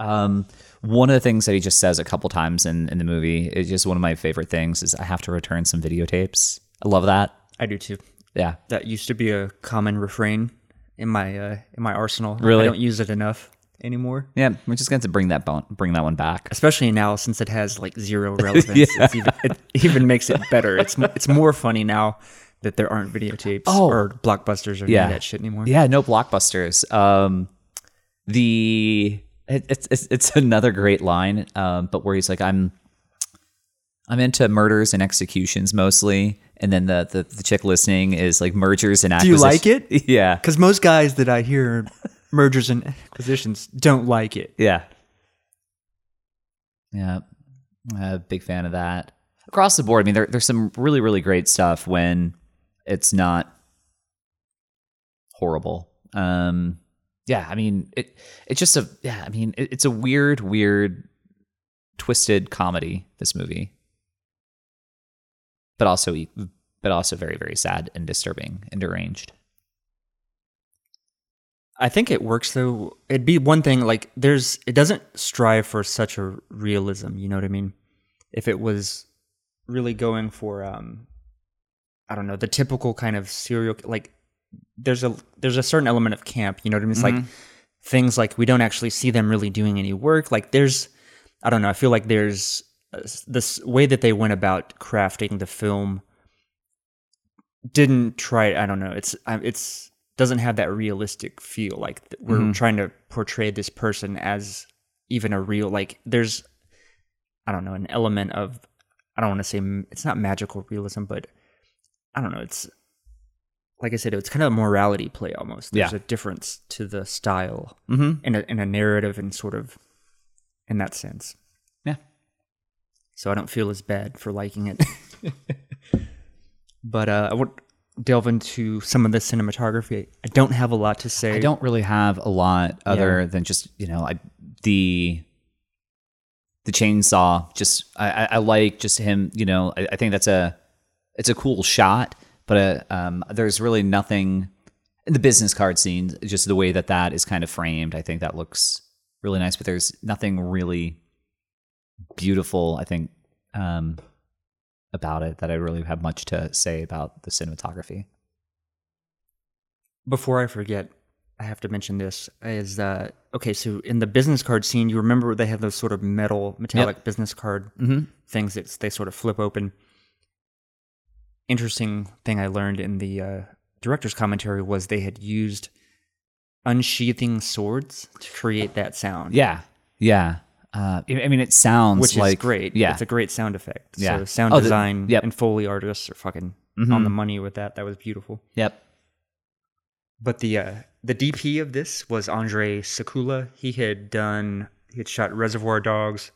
um, one of the things that he just says a couple times in in the movie is just one of my favorite things is I have to return some videotapes. I love that. I do too. Yeah, That used to be a common refrain in my uh, in my arsenal. Really? I don't use it enough anymore. yeah. We're just going to bring that bone, bring that one back. Especially now since it has like zero [LAUGHS] relevance. it's even, it even makes it better. It's it's more funny now that there aren't videotapes Oh. or blockbusters or Yeah. any of that shit anymore. Yeah, no blockbusters. Um, the it, it's it's it's another great line, um, but where he's like, I'm I'm into murders and executions mostly, and then the the, the chick listening is like mergers and acquisitions. Do you like it? [LAUGHS] Yeah, Because most guys that I hear mergers and acquisitions don't like it. yeah, yeah. A big fan of that. Across the board, I mean, there, there's some really really great stuff when it's not horrible. Um, yeah, I mean, it it's just a yeah, I mean, it, it's a weird, weird, twisted comedy. This movie, but also e- but also very very sad and disturbing and deranged. I think it works though. It'd be one thing like there's it doesn't strive for such a realism, you know what I mean? If it was really going for um I don't know, the typical kind of serial like there's a there's a certain element of camp, you know what I mean? It's like things like we don't actually see them really doing any work. Like there's I don't know, I feel like there's uh, this way that they went about crafting the film didn't try I don't know. It's it's doesn't have that realistic feel like we're trying to portray this person as even a real like there's I don't know, an element of I don't want to say it's not magical realism, but I don't know, it's like I said, it's kind of a morality play almost. There's Yeah. a difference to the style Mm-hmm. in a in a narrative and sort of in that sense. Yeah. So I don't feel as bad for liking it. [LAUGHS] but uh, I would delve into some of the cinematography. I don't have a lot to say. I don't really have a lot other than just you know I, the the chainsaw. Just I, I, I like just him. You know I, I think that's a it's a cool shot, but uh, um, there's really nothing in the business card scene. Just the way that that is kind of framed, I think that looks really nice. But there's nothing really beautiful. I think um, about it that I really have much to say about the cinematography. Before I forget, I have to mention this is uh okay, so in the business card scene, you remember they have those sort of metal metallic business card things that they sort of flip open. Interesting thing I learned in the uh, director's commentary was they had used unsheathing swords to create that sound. Yeah, yeah. Uh, I mean, it sounds which like is great. Yeah, it's a great sound effect. Yeah. so sound Oh, the- design yep. and foley artists are fucking Mhm. on the money with that. That was beautiful. yep. But the uh, the DP of this was Andre Sekula. He had done he had shot Reservoir Dogs,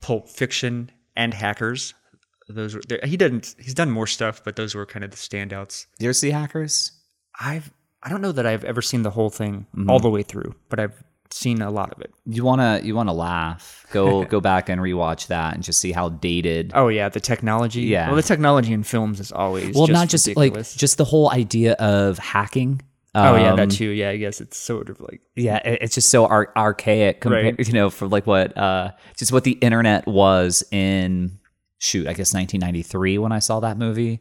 Pulp Fiction, and Hackers. Those were he didn't he's done more stuff, but those were kind of the standouts. Do you ever see Hackers? I've I don't know that I've ever seen the whole thing Mm-hmm. all the way through, but I've seen a lot of it. You wanna you wanna laugh? Go [LAUGHS] go back and rewatch that and just see how dated. Oh yeah, the technology. Yeah. Well, the technology in films is always well, just not just ridiculous. like just the whole idea of hacking. oh yeah, Um, that too. Yeah, I guess it's sort of like Yeah, it- it's just so ar- archaic compared, Right. you know, for like what uh just what the internet was in shoot, I guess 1993 when I saw that movie.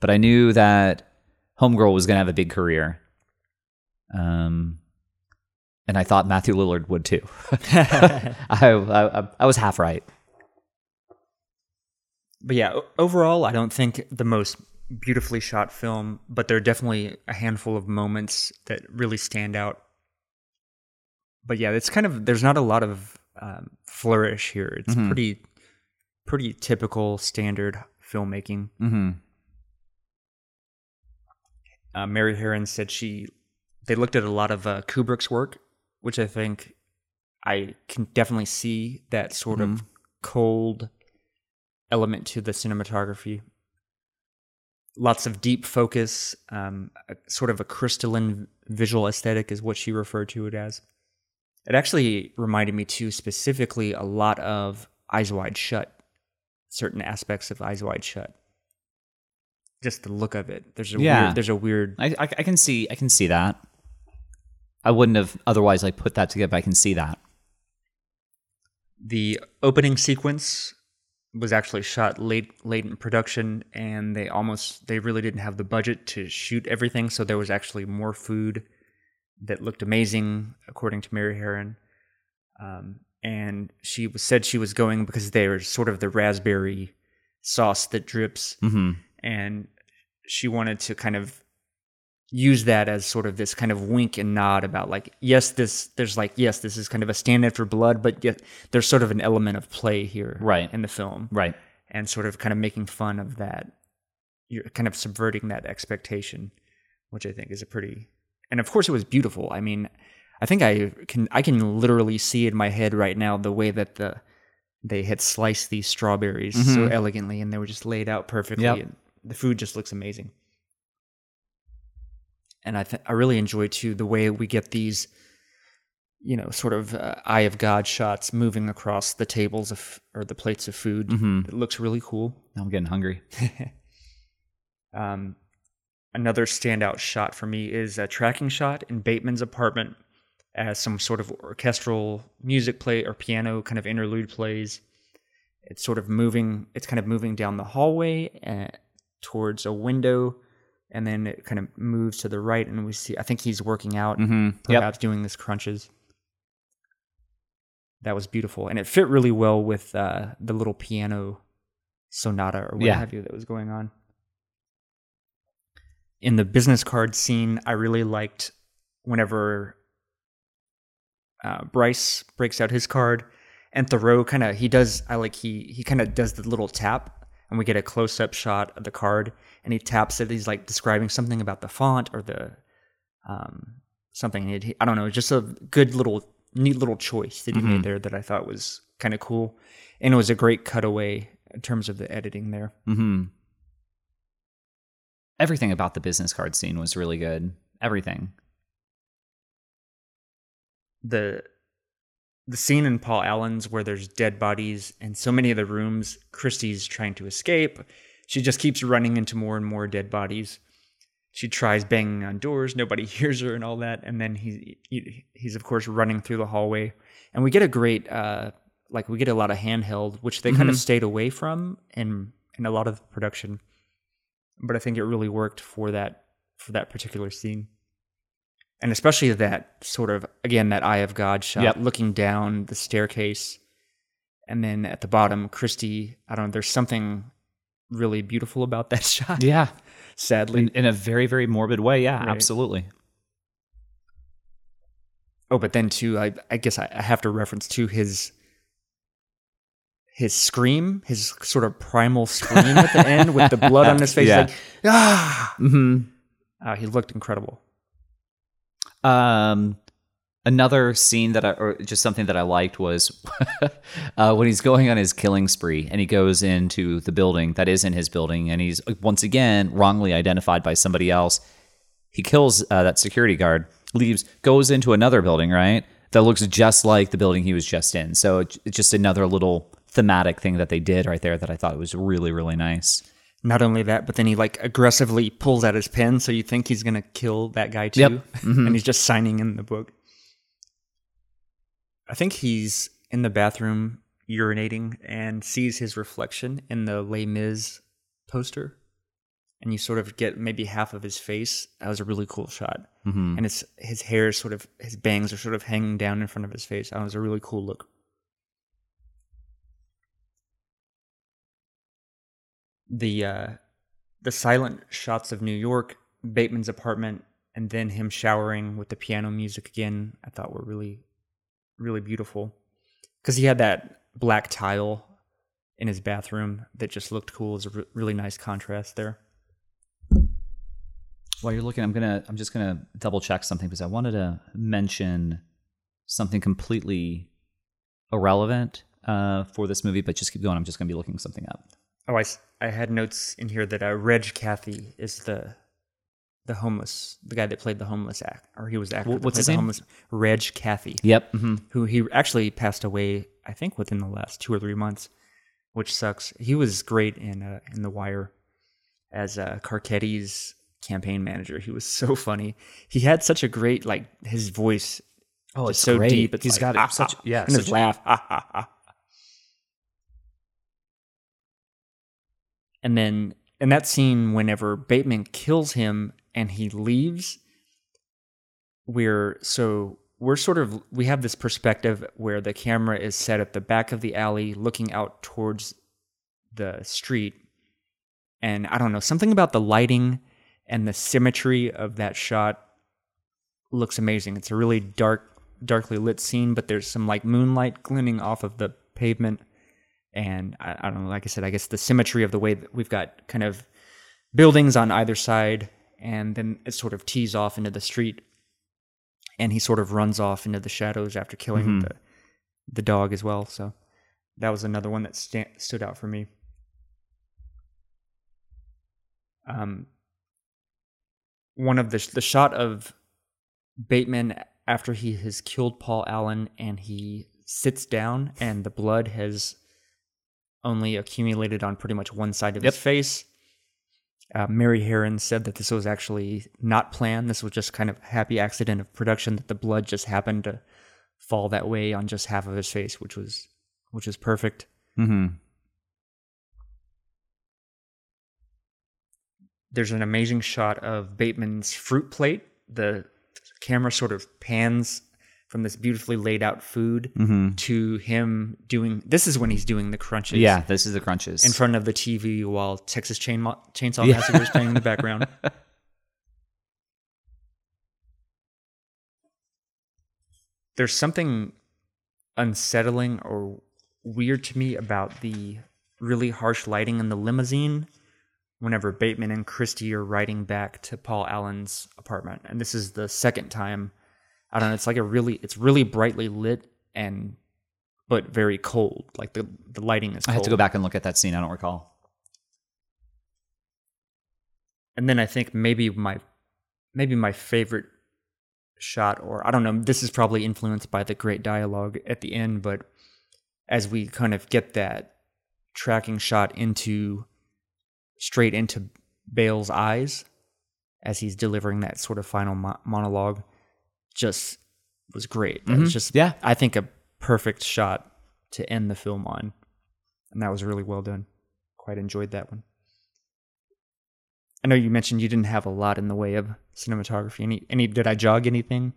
But I knew that Homegirl was going to have a big career. Um and I thought Matthew Lillard would too. [LAUGHS] [LAUGHS] I, I I was half right. But yeah, overall, I don't think the most beautifully shot film, but there are definitely a handful of moments that really stand out. But yeah, it's kind of there's not a lot of um, flourish here. It's pretty pretty typical standard filmmaking. Mm-hmm. uh, Mary Harron said she they looked at a lot of uh, Kubrick's work, which I think I can definitely see that sort of cold element to the cinematography. Lots of deep focus, um, a, sort of a crystalline visual aesthetic is what she referred to it as. It actually reminded me too, specifically, a lot of Eyes Wide Shut, certain aspects of Eyes Wide Shut. Just the look of it. There's a Yeah. weird, there's a weird I, I I can see I can see that. I wouldn't have otherwise like put that together. But I can see that. the opening sequence was actually shot late late in production and they almost they really didn't have the budget to shoot everything so there was actually more food that looked amazing according to mary Harron. um, and she was, said she was going because there's sort of the raspberry sauce that drips Mm-hmm. and she wanted to kind of use that as sort of this kind of wink and nod about like yes this there's like yes this is kind of a stand-in for blood but yet there's sort of an element of play here Right. in the film Right. and sort of kind of making fun of that you're kind of subverting that expectation which i think is a pretty and of course it was beautiful i mean i think i can i can literally see in my head right now the way that the they had sliced these strawberries so mm-hmm. elegantly and they were just laid out perfectly Yep. and the food just looks amazing and i th- i really enjoy too the way we get these you know sort of uh, eye of god shots moving across the tables of or the plates of food Mhm. it looks really cool Now I'm getting hungry. [LAUGHS] um, another standout shot for me is a tracking shot in Bateman's apartment as some sort of orchestral music play or piano kind of interlude plays. It's sort of moving, it's kind of moving down the hallway uh, towards a window, and then it kind of moves to the right, and we see, I think he's working out, Mm-hmm. Yep. perhaps doing this crunches. That was beautiful, and it fit really well with uh, the little piano sonata or what Yeah. have you that was going on. In the business card scene, I really liked whenever uh, Bryce breaks out his card, and Theroux kind of he does. I like he he kind of does the little tap, and we get a close up shot of the card, and he taps it. He's like describing something about the font or the um, something. It, I don't know, just a good little, neat little choice that he made there that I thought was kind of cool, and it was a great cutaway in terms of the editing there. Mm-hmm. Everything about the business card scene was really good. Everything. the the scene in Paul Allen's where there's dead bodies and so many of the rooms, Christie's trying to escape. She just keeps running into more and more dead bodies. She tries banging on doors, nobody [LAUGHS] hears her and all that, and then he, he he's of course running through the hallway, and we get a great uh like we get a lot of handheld, which they kind of stayed away from in in a lot of the production, but I think it really worked for that for that particular scene and especially that sort of again that eye of God shot, Yep. looking down the staircase, and then at the bottom, Christie. I don't know. There's something really beautiful about that [LAUGHS] shot. Yeah. Sadly, In, in a very, very morbid way. Yeah, Right. absolutely. oh, but then too, I I guess I, I have to reference to his his scream, his sort of primal scream at the end with the blood on [LAUGHS] his face, Yeah. like ah, Mm-hmm. uh, he looked incredible. Um, another scene that I, or just something that I liked was [LAUGHS] uh, when he's going on his killing spree and he goes into the building that is in his building and he's once again wrongly identified by somebody else. He kills uh, that security guard, leaves, goes into another building, right? That looks just like the building he was just in. So it's it's just another little thematic thing that they did right there that I thought was really, really nice. Not only that, but then he like aggressively pulls out his pen, so you think he's gonna kill that guy too, Yep. [LAUGHS] Mm-hmm. and he's just signing in the book. I think he's in the bathroom urinating and sees his reflection in the Les Mis poster, and you sort of get maybe half of his face. That was a really cool shot, Mm-hmm. and it's his hair is sort of his bangs are sort of hanging down in front of his face. That was a really cool look. The uh the silent shots of New York, Bateman's apartment, and then him showering with the piano music again, I thought were really, really beautiful. Because he had that black tile in his bathroom that just looked cool. It a re- really nice contrast there. While you're looking, I'm gonna I'm just gonna double check something because I wanted to mention something completely irrelevant uh, for this movie, but just keep going. I'm just gonna be looking something up. Oh, I, I had notes in here that uh, Reg Cathey is the the homeless, the guy that played the homeless act, or he was actor. What's his the name? Homeless, Reg Cathey, Yep. hmm who he actually passed away, I think, within the last two or three months, which sucks. He was great in uh, in The Wire as uh, Carcetti's campaign manager. He was so funny. He had such a great like his voice. Oh, just so deep. It's He's like, got "Ah, such ah," yeah, and his such, laugh. "Ah, [LAUGHS] ah, ah." And then in that scene, whenever Bateman kills him and he leaves, we're so we're sort of we have this perspective where the camera is set at the back of the alley, looking out towards the street, and I don't know something about the lighting and the symmetry of that shot looks amazing. It's a really dark, darkly lit scene, but there's some like moonlight glinting off of the pavement. And I, I don't know, like I said, I guess the symmetry of the way that we've got kind of buildings on either side, and then it sort of tees off into the street, and he sort of runs off into the shadows after killing the the dog as well. So that was another one that sta- stood out for me. Um, one of the the shot of Bateman after he has killed Paul Allen and he sits down and the blood has only accumulated on pretty much one side of his face. Uh, Mary Harron said that this was actually not planned. This was just kind of a happy accident of production that the blood just happened to fall that way on just half of his face, which was which was perfect. hmm there's an amazing shot of Bateman's fruit plate. The camera sort of pans from this beautifully laid out food mm-hmm. to him doing. This is when he's doing the crunches. Yeah, this is the crunches. in front of the TV while Texas Chain Chainsaw Massacre is playing in the background. [LAUGHS] There's something unsettling or weird to me about the really harsh lighting in the limousine whenever Bateman and Christie are riding back to Paul Allen's apartment. And this is the second time. I don't know, it's like a really it's really brightly lit and but very cold. Like the the lighting is I cold. have to go back and look at that scene. I don't recall. and then I think maybe my maybe my favorite shot, or I don't know, this is probably influenced by the great dialogue at the end, but as we kind of get that tracking shot into straight into Bale's eyes as he's delivering that sort of final mo- monologue, just was great. That was just Yeah. I think a perfect shot to end the film on, and that was really well done. Quite enjoyed that one. I know you mentioned you didn't have a lot in the way of cinematography. Any, any did I jog anything?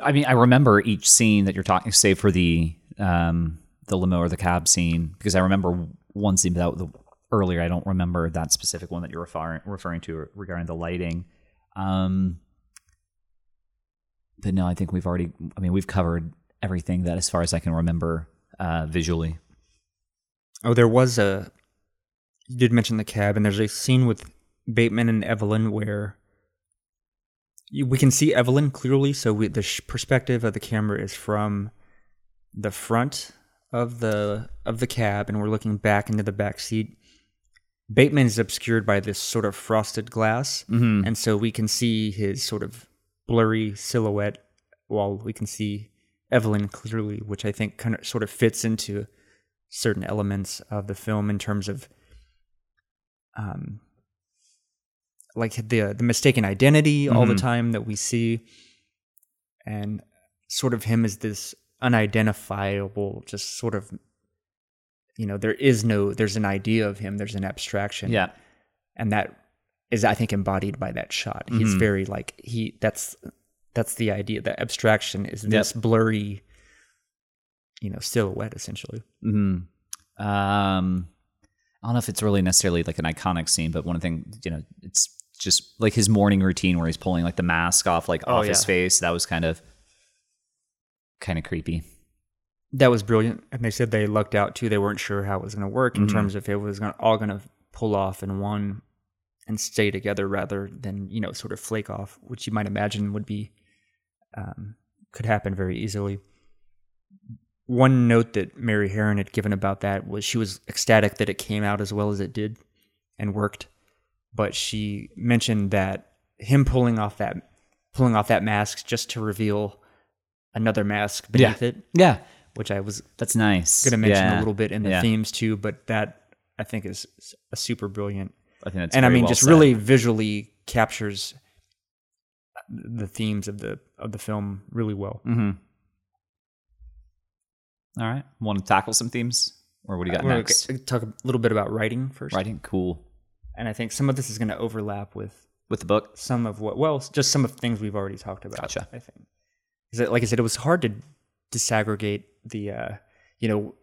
I mean, I remember each scene that you're talking, save for the um, the limo or the cab scene, because I remember one scene that the earlier. I don't remember that specific one that you're referring referring to regarding the lighting. Um, but no, I think we've already. I mean, we've covered everything that, as far as I can remember, uh, visually. Oh, there was a. You did mention the cab, and there's a scene with Bateman and Evelyn where we can see Evelyn clearly. So we, the sh- perspective of the camera is from the front of the of the cab, and we're looking back into the back seat. Bateman is obscured by this sort of frosted glass, and so we can see his sort of blurry silhouette, while we can see Evelyn clearly, which I think kind of sort of fits into certain elements of the film in terms of um like the the mistaken identity all the time that we see. And sort of him as this unidentifiable just sort of you know there is no there's an idea of him there's an abstraction. Yeah, and that is i think embodied by that shot he's very like he that's that's the idea that abstraction is this blurry you know silhouette essentially hmm Um, I don't know if it's really necessarily like an iconic scene, but one thing, you know, it's just like his morning routine where he's pulling like the mask off, like Oh, off his face. That was kind of, kind of creepy. That was brilliant. And they said they lucked out too. They weren't sure how it was going to work in terms of if it was gonna, all going to pull off in one and stay together rather than, you know, sort of flake off, which you might imagine would be, um, could happen very easily. One note that Mary Harron had given about that was she was ecstatic that it came out as well as it did and worked. But she mentioned that him pulling off that pulling off that mask just to reveal another mask beneath it Yeah, which I was that's nice. going to mention Yeah. a little bit in the Yeah. themes too, but that I think is a super brilliant. I think that's and I mean, well just said. really visually captures the themes of the of the film really well. Mm-hmm. All right, want to tackle some themes, or what do you got We're next? gonna talk a little bit about writing first, Writing, cool. and I think some of this is going to overlap with With the book, some of what, well, just some of the things we've already talked about. Gotcha. I think, because like I said, it was hard to disaggregate the, uh, you know,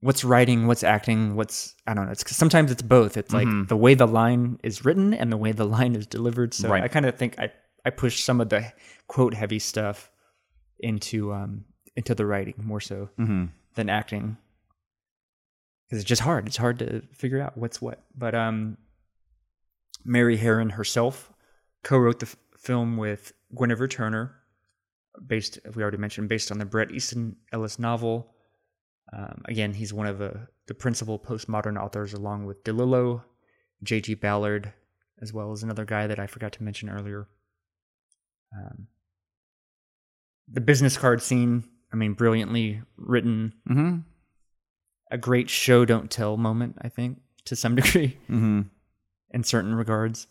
what's writing, what's acting, what's I don't know. It's sometimes it's both. It's like the way the line is written and the way the line is delivered. So Right. I kind of think I I push some of the quote heavy stuff into um into the writing more so mm-hmm. than acting because it's just hard. It's hard to figure out what's what. But um, Mary Harron herself co-wrote the f- film with Guinevere Turner, based we already mentioned, based on the Bret Easton Ellis novel. Um, again, he's one of the the principal postmodern authors, along with DeLillo, J.G. Ballard, as well as another guy that I forgot to mention earlier. Um, the business card scene, I mean, brilliantly written Mm-hmm. a great show don't tell moment i think to some [LAUGHS] degree Mm-hmm. in certain regards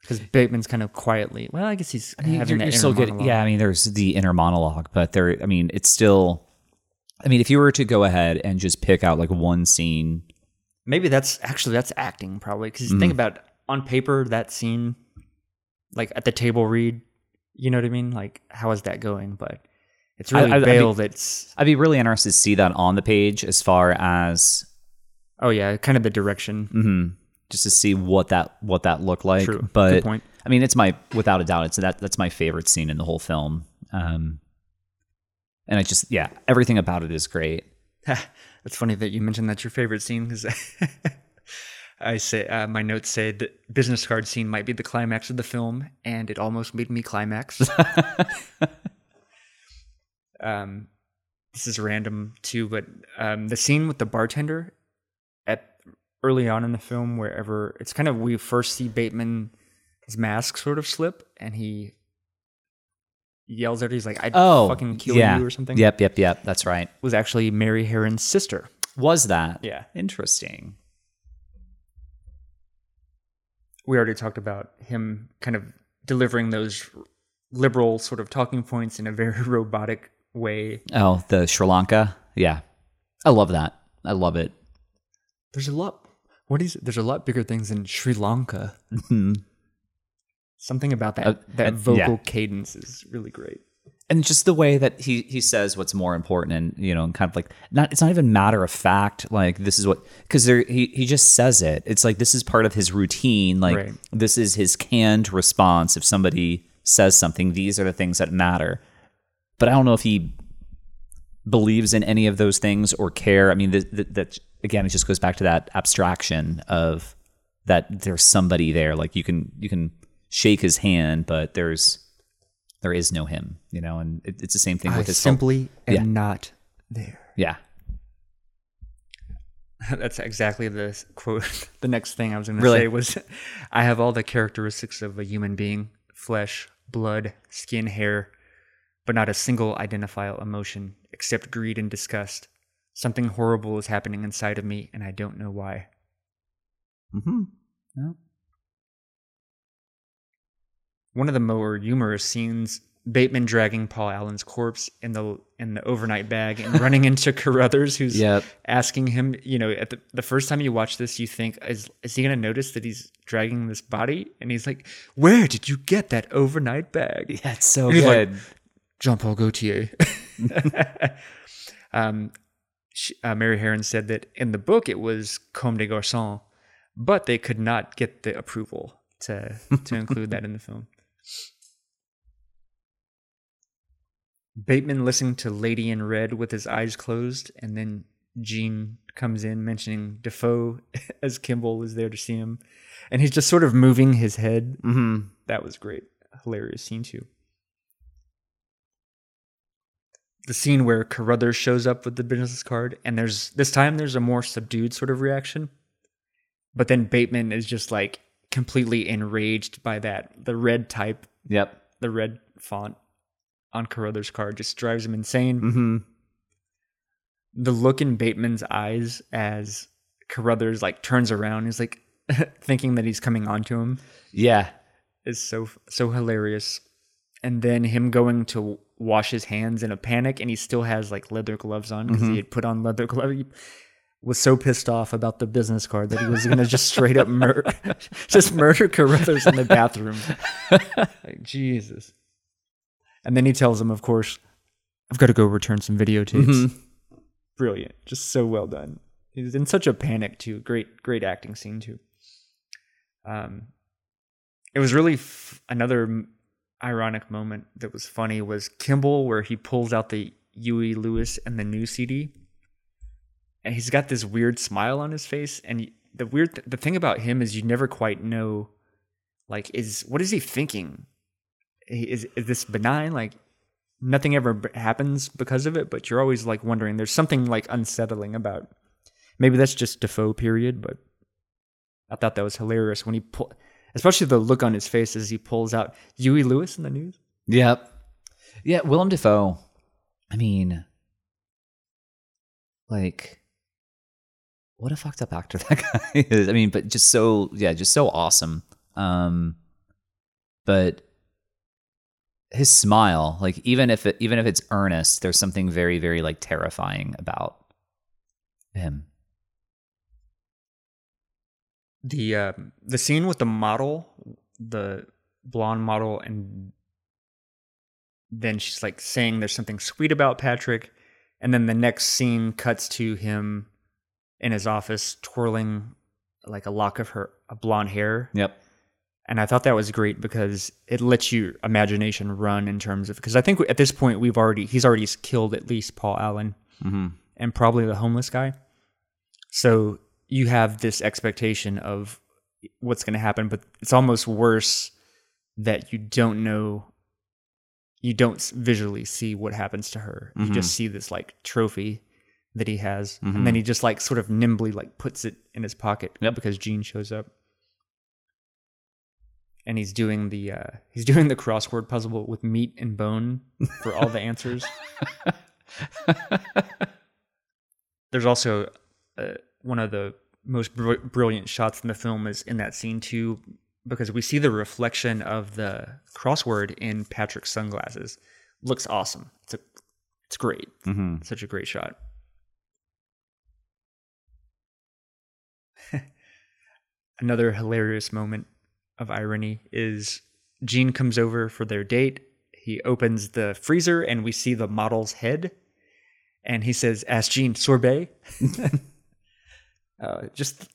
because bateman's kind of quietly well i guess he's I mean, having you're, that you're inner still good. Yeah, I mean, there's the inner monologue, but there. I mean, it's still. I mean, if you were to go ahead and just pick out like one scene, maybe that's actually that's acting probably because think Mm. about on paper that scene like at the table read you know what i mean like how is that going but it's really I- I Bale mean- that's I'd be really interested to see that on the page as far as oh yeah kind of the direction mhm, just to see what that what that looked like. True. But Good point. I mean, it's my without a doubt, it's that that's my favorite scene in the whole film. Um, and I just yeah, everything about it is great. [LAUGHS] It's funny that you mentioned that's your favorite scene because [LAUGHS] I say uh, my notes say that business card scene might be the climax of the film, and it almost made me climax. [LAUGHS] um, this is random too, but um, the scene with the bartender at early on in the film, wherever it's kind of we first see Bateman his mask sort of slip, and he yells at her. He's like, "I'd Oh, fucking kill yeah. you" or something. Yep, yep, yep. That's right. was actually Mary Harron's sister. Was that? Yeah. Interesting. we already talked about him kind of delivering those liberal sort of talking points in a very [LAUGHS] robotic way. Oh, the Sri Lanka. Yeah, I love that. I love it. There's a lot. What is? There's a lot bigger things in Sri Lanka. Mm-hmm. Something about that Uh, that vocal yeah. cadence is really great. and just the way that he he says what's more important and you know and kind of like not it's not even matter of fact like this is what because there he, he just says it it's like this is part of his routine like Right. this is his canned response if somebody says something these are the things that matter but i don't know if he believes in any of those things or care i mean that again it just goes back to that abstraction of that there's somebody there like you can you can shake his hand but there's there is no him, you know, and it, it's the same thing I with his film. simply am Yeah. not there. Yeah, [LAUGHS] That's exactly the quote. [LAUGHS] The next thing I was going to Really? say was, [LAUGHS] "I have all the characteristics of a human being: flesh, blood, skin, hair, but not a single identifiable emotion except greed and disgust. Something horrible is happening inside of me, and I don't know why." mm-hmm. yeah. One of the more humorous scenes: Bateman dragging Paul Allen's corpse in the in the overnight bag and running [LAUGHS] into Carruthers, who's Yep. asking him. You know, at the, the first time you watch this, you think, "Is is he going to notice that he's dragging this body?" And he's like, "Where did you get that overnight bag?" yeah, it's so He's like- good. Jean Paul Gaultier. [LAUGHS] um, she, uh, Mary Harron said that in the book it was Comme des Garçons, but they could not get the approval to to include that in the film. Bateman listening to Lady in Red with his eyes closed, and then Jean comes in mentioning Dafoe [LAUGHS] as Kimball is there to see him, and he's just sort of moving his head. Mm-hmm. That was great, hilarious scene too. The scene where Carruthers shows up with the business card, and there's this time there's a more subdued sort of reaction, but then Bateman is just like completely enraged by that. The red type, Yep. the red font on Carruthers' card just drives him insane. Mm-hmm. the look in Bateman's eyes as Carruthers like turns around, he's like [LAUGHS] thinking that he's coming onto him Yeah. is so so hilarious. And then him going to wash his hands in a panic, and he still has like leather gloves on because he had put on leather [LAUGHS] gloves. Was so pissed off about the business card that he was gonna just straight up murder, [LAUGHS] just murder Carruthers in the bathroom. like [LAUGHS] Jesus. And then he tells him, of course, I've got to go return some videotapes brilliant. Just so well done. He's in such a panic too. Great great acting scene too. Um it was really f- another m- ironic moment that was funny was kimball where he pulls out the huey lewis and the new cd and he's got this weird smile on his face and the weird th- the thing about him is you never quite know like is what is he thinking is is this benign like nothing ever happens because of it, but you're always like wondering. There's something like unsettling about. Maybe that's just Dafoe period, but I thought that was hilarious when he pull, especially the look on his face as he pulls out Huey Lewis and the News. Yep. Yeah, Willem Dafoe I mean, like, what a fucked up actor [LAUGHS] that guy is. I mean, but just so yeah, just so awesome. Um, but his smile, like even if it even if it's earnest, there's something very very like terrifying about him. The um, the scene with the model, the blonde model, and then she's like saying there's something sweet about Patrick, and then the next scene cuts to him in his office twirling like a lock of her a blonde hair Yep. and I thought that was great because it lets your imagination run in terms of because I think at this point we've already he's already killed at least Paul Allen Mm-hmm. and probably the homeless guy. So you have this expectation of what's going to happen, but it's almost worse that you don't know, you don't visually see what happens to her. You just see this like trophy that he has, and then he just like sort of nimbly like puts it in his pocket Yep. because Jean shows up. And he's doing the uh, he's [LAUGHS] doing the crossword puzzle with meat and bone for all the answers. [LAUGHS] There's also uh, one of the most br- brilliant shots in the film is in that scene too, because we see the reflection of the crossword in Patrick's sunglasses. Looks awesome. It's a, it's great. Mm-hmm. Such a great shot. Another hilarious moment of irony is Jean comes over for their date. He opens the freezer and we see the model's head. And he says, Ask Jean, sorbet? [LAUGHS] uh, just,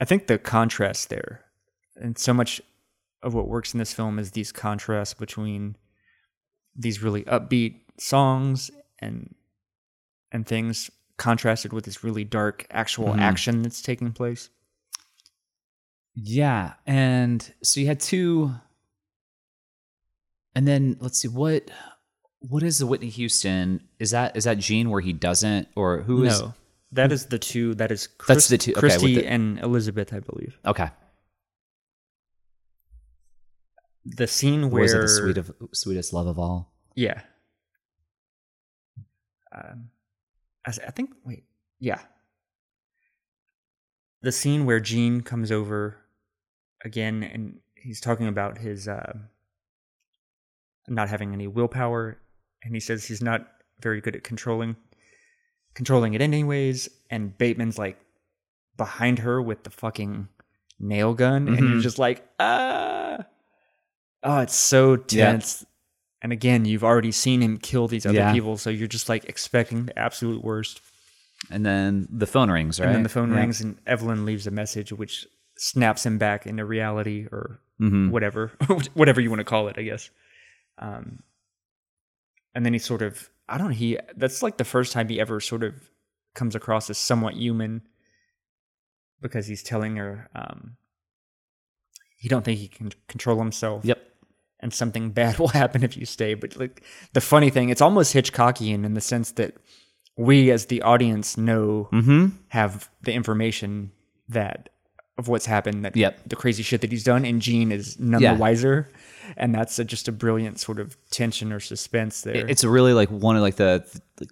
I think the contrast there, and so much of what works in this film is these contrasts between these really upbeat songs and and things contrasted with this really dark actual Mhm. action that's taking place. Yeah, and so you had two, and then let's see what what is the Whitney Houston? Is that is that Jean where he doesn't or who is? no, that is the two. That is That's the two- okay, Christie the- and Elizabeth, I believe. Okay, The scene where is it the sweet of sweetest love of all? yeah, um, I, I think wait, yeah, the scene where Jean comes over again and he's talking about his uh, not having any willpower, and he says he's not very good at controlling controlling it anyways. And Bateman's like behind her with the fucking nail gun, and you're Mhm. just like, ah, oh, it's so Yeah. tense. And again, you've already seen him kill these other Yeah. people, so you're just like expecting the absolute worst. And then the phone rings, right? And then the phone Yeah. rings, and Evelyn leaves a message which snaps him back into reality or Mm-hmm. whatever, [LAUGHS] whatever you want to call it, I guess. Um, and then he sort of, I don't know, he, that's like the first time he ever sort of comes across as somewhat human because he's telling her um, he don't think he can control himself. Yep. And something [LAUGHS] bad will happen if you stay. But like the funny thing, it's almost Hitchcockian in the sense that we as the audience know Mm-hmm. have the information that of what's happened that Yep. the crazy shit that he's done and Jean is none Yeah. the wiser and that's a, just a brilliant sort of tension or suspense there It's really like one of like the the,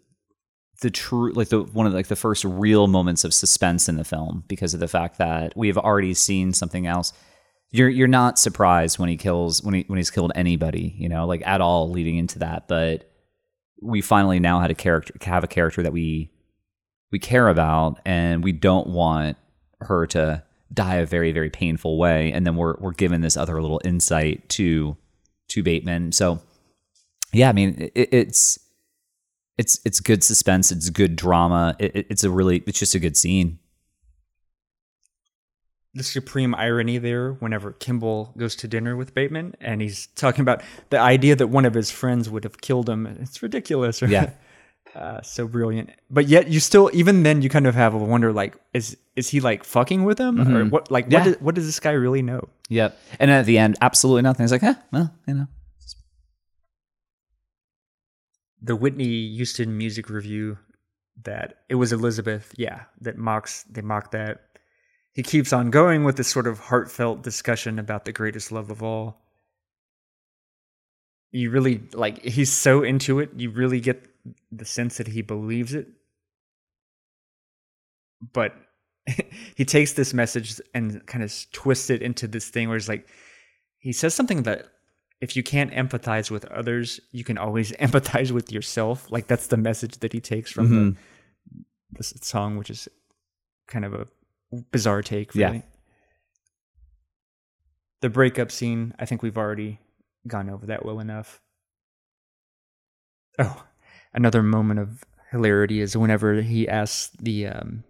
the true like the one of like the first real moments of suspense in the film because of the fact that we have already seen something else. You're you're not surprised when he kills when he when he's killed anybody, you know, like at all leading into that, but we finally now had a character have a character that we we care about and we don't want her to die a very very painful way and then we're we're given this other little insight to to Bateman. So yeah, I mean it, it's it's it's good suspense, it's good drama. It, it- it's a really it's just a good scene. the supreme irony there whenever Kimball goes to dinner with Bateman and he's talking about the idea that one of his friends would have killed him. It's ridiculous. right? Yeah. [LAUGHS] Uh, so brilliant. But yet you still, even then you kind of have a wonder like, is, is he like fucking with him or what, like, Mm-hmm. Yeah. what, does, what does this guy really know? Yep. And at the end, absolutely nothing. It's like, eh, well, you know. The Whitney Houston music review that it was Elizabeth. Yeah. That mocks, they mock that. He keeps on going with this sort of heartfelt discussion about the greatest love of all. you really like he's so into it you really get the sense that he believes it. But [LAUGHS] he takes this message and kind of twists it into this thing where it's like he says something that if you can't empathize with others you can always [LAUGHS] empathize with yourself. Like that's the message that he takes from the mm-hmm. this song which is kind of a bizarre take Yeah. really. The breakup scene i think we've already gone over that well enough. Oh another moment of hilarity is whenever he asks the um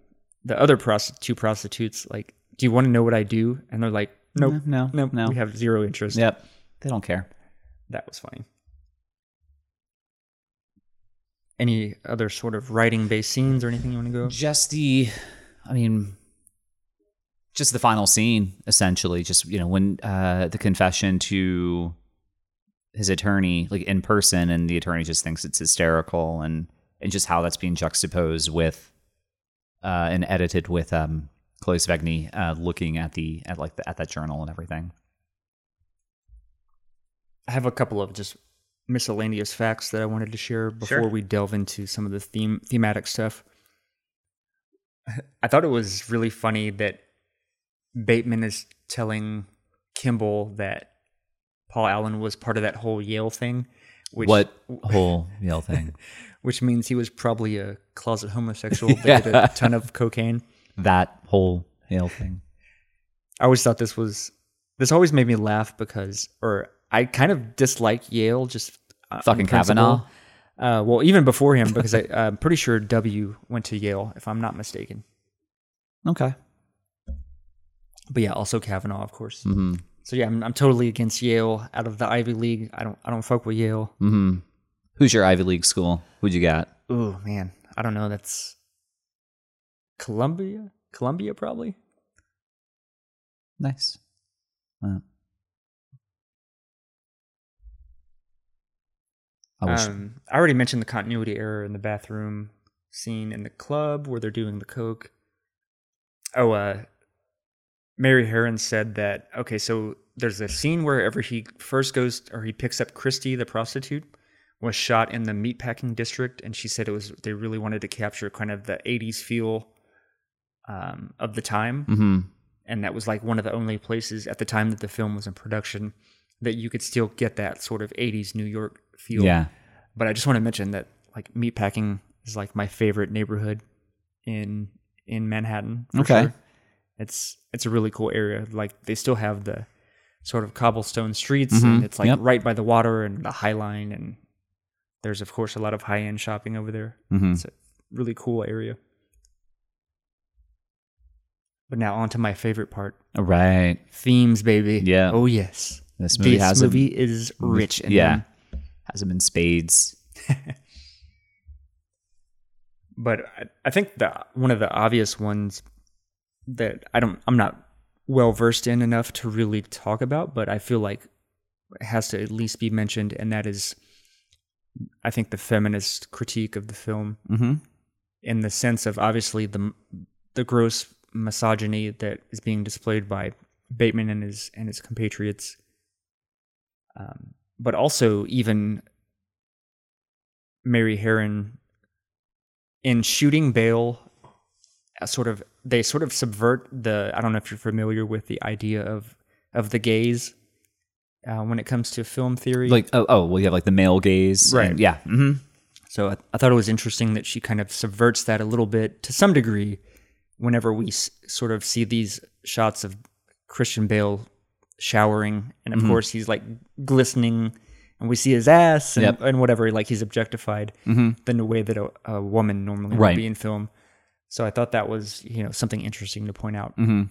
the other two prostitutes like do you want to know what i do and they're like nope No, nope no. we have zero interest Yep. They don't care. that was funny any other sort of writing based scenes or anything you want to go Just the, I mean, just the final scene, essentially. Just, you know, when uh, the confession to his attorney, like in person, and the attorney just thinks it's hysterical, and, and just how that's being juxtaposed with uh, and edited with um, Chloë Sevigny uh, looking at the, at like the, at that journal and everything. I have a couple of just miscellaneous facts that I wanted to share before Sure. we delve into some of the theme thematic stuff. I thought it was really funny that Bateman is telling Kimball that Paul Allen was part of that whole Yale thing, which what whole Yale thing? [LAUGHS] which means he was probably a closet homosexual that did a ton of cocaine. that whole Yale thing. I always thought this was this always made me laugh because or I kind of dislike Yale just uh, Fucking. Kavanaugh? Uh, well, even before him because I, I'm pretty sure W went to Yale if I'm not mistaken. Okay. But yeah, also Kavanaugh, of course. hmm So yeah, I'm, I'm totally against Yale out of the Ivy League. I don't I don't fuck with Yale. hmm Who's your Ivy League school? Who'd you got? Ooh man, I don't know. That's Columbia, Columbia probably. Nice. Wow. I wish. Um, I already mentioned the continuity error in the bathroom scene in the club where they're doing the coke. Oh, uh, Mary Harron said that. Okay, so there's a scene wherever he first goes or he picks up Christie, the prostitute, was shot in the meatpacking district, and she said it was they really wanted to capture kind of the '80s feel um, of the time hmm and that was like one of the only places at the time that the film was in production that you could still get that sort of 80s New York feel. Yeah. But I just want to mention that like meatpacking is like my favorite neighborhood in in Manhattan. Okay. sure. It's it's a really cool area. Like they still have the sort of cobblestone streets and Mhm. it's like Yep. right by the water and the High Line and there's of course a lot of high-end shopping over there. hmm It's a really cool area. But now on to my favorite part. Right. Themes, baby. Yeah. Oh yes. This movie This has a- movie is rich in yeah. them. Has them in spades. [LAUGHS] But I, I think the one of the obvious ones that I don't I'm not well versed in enough to really talk about, but I feel like it has to at least be mentioned, and that is I think the feminist critique of the film Mm-hmm. in the sense of obviously the the gross misogyny that is being displayed by Bateman and his and his compatriots, um, but also even Mary Harron in shooting Bale. Uh, Sort of, they sort of subvert the. I don't know if you're familiar with the idea of of the gaze uh, when it comes to film theory. Like oh oh well you have like the male gaze. Right. and- yeah. Mm-hmm. So I, I thought it was interesting that she kind of subverts that a little bit to some degree whenever we s- sort of see these shots of Christian Bale showering. And of course, he's like glistening and we see his ass and, Yep. and whatever, like he's objectified than the way that a, a woman normally Right. would be in film. So I thought that was, you know, something interesting to point out. Mm-hmm.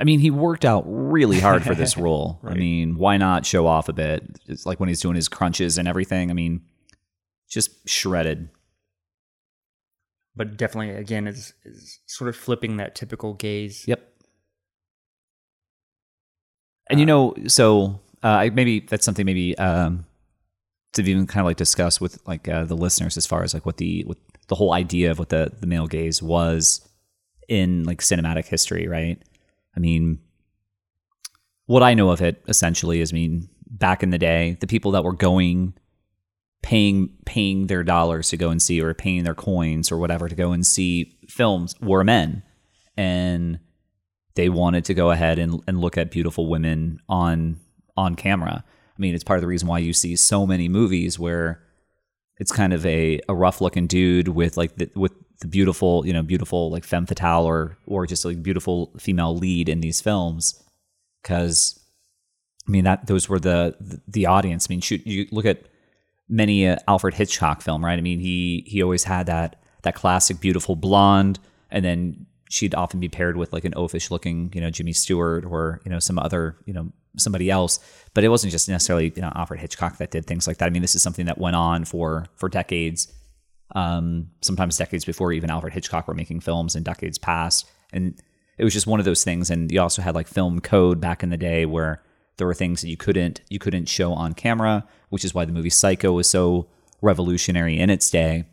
I mean, he worked out really hard for this [LAUGHS] role. I mean, why not show off a bit? It's like when he's doing his crunches and everything. I mean, just shredded. But definitely, again, is, is sort of flipping that typical gaze. Yep. And you know, so uh, maybe that's something maybe um, to even kind of like discuss with like uh, the listeners as far as like what the what the whole idea of what the the male gaze was in like cinematic history, right? I mean, what I know of it essentially is, I mean, back in the day, the people that were going paying paying their dollars to go and see or paying their coins or whatever to go and see films were men and they wanted to go ahead and, and look at beautiful women on on camera. I mean, it's part of the reason why you see so many movies where it's kind of a, a rough looking dude with like the, with the beautiful, you know, beautiful like femme fatale or or just like beautiful female lead in these films. Cause I mean that those were the the, the audience. I mean, shoot, you look at many uh, Alfred Hitchcock film, right? I mean, he he always had that that classic beautiful blonde, and then she'd often be paired with like an oafish looking, you know, Jimmy Stewart or you know some other, you know, somebody else. But it wasn't just necessarily you know Alfred Hitchcock that did things like that. I mean, this is something that went on for for decades, um, sometimes decades before even Alfred Hitchcock were making films, and decades past, and it was just one of those things. And you also had like film code back in the day where there were things that you couldn't you couldn't show on camera, which is why the movie Psycho was so revolutionary in its day.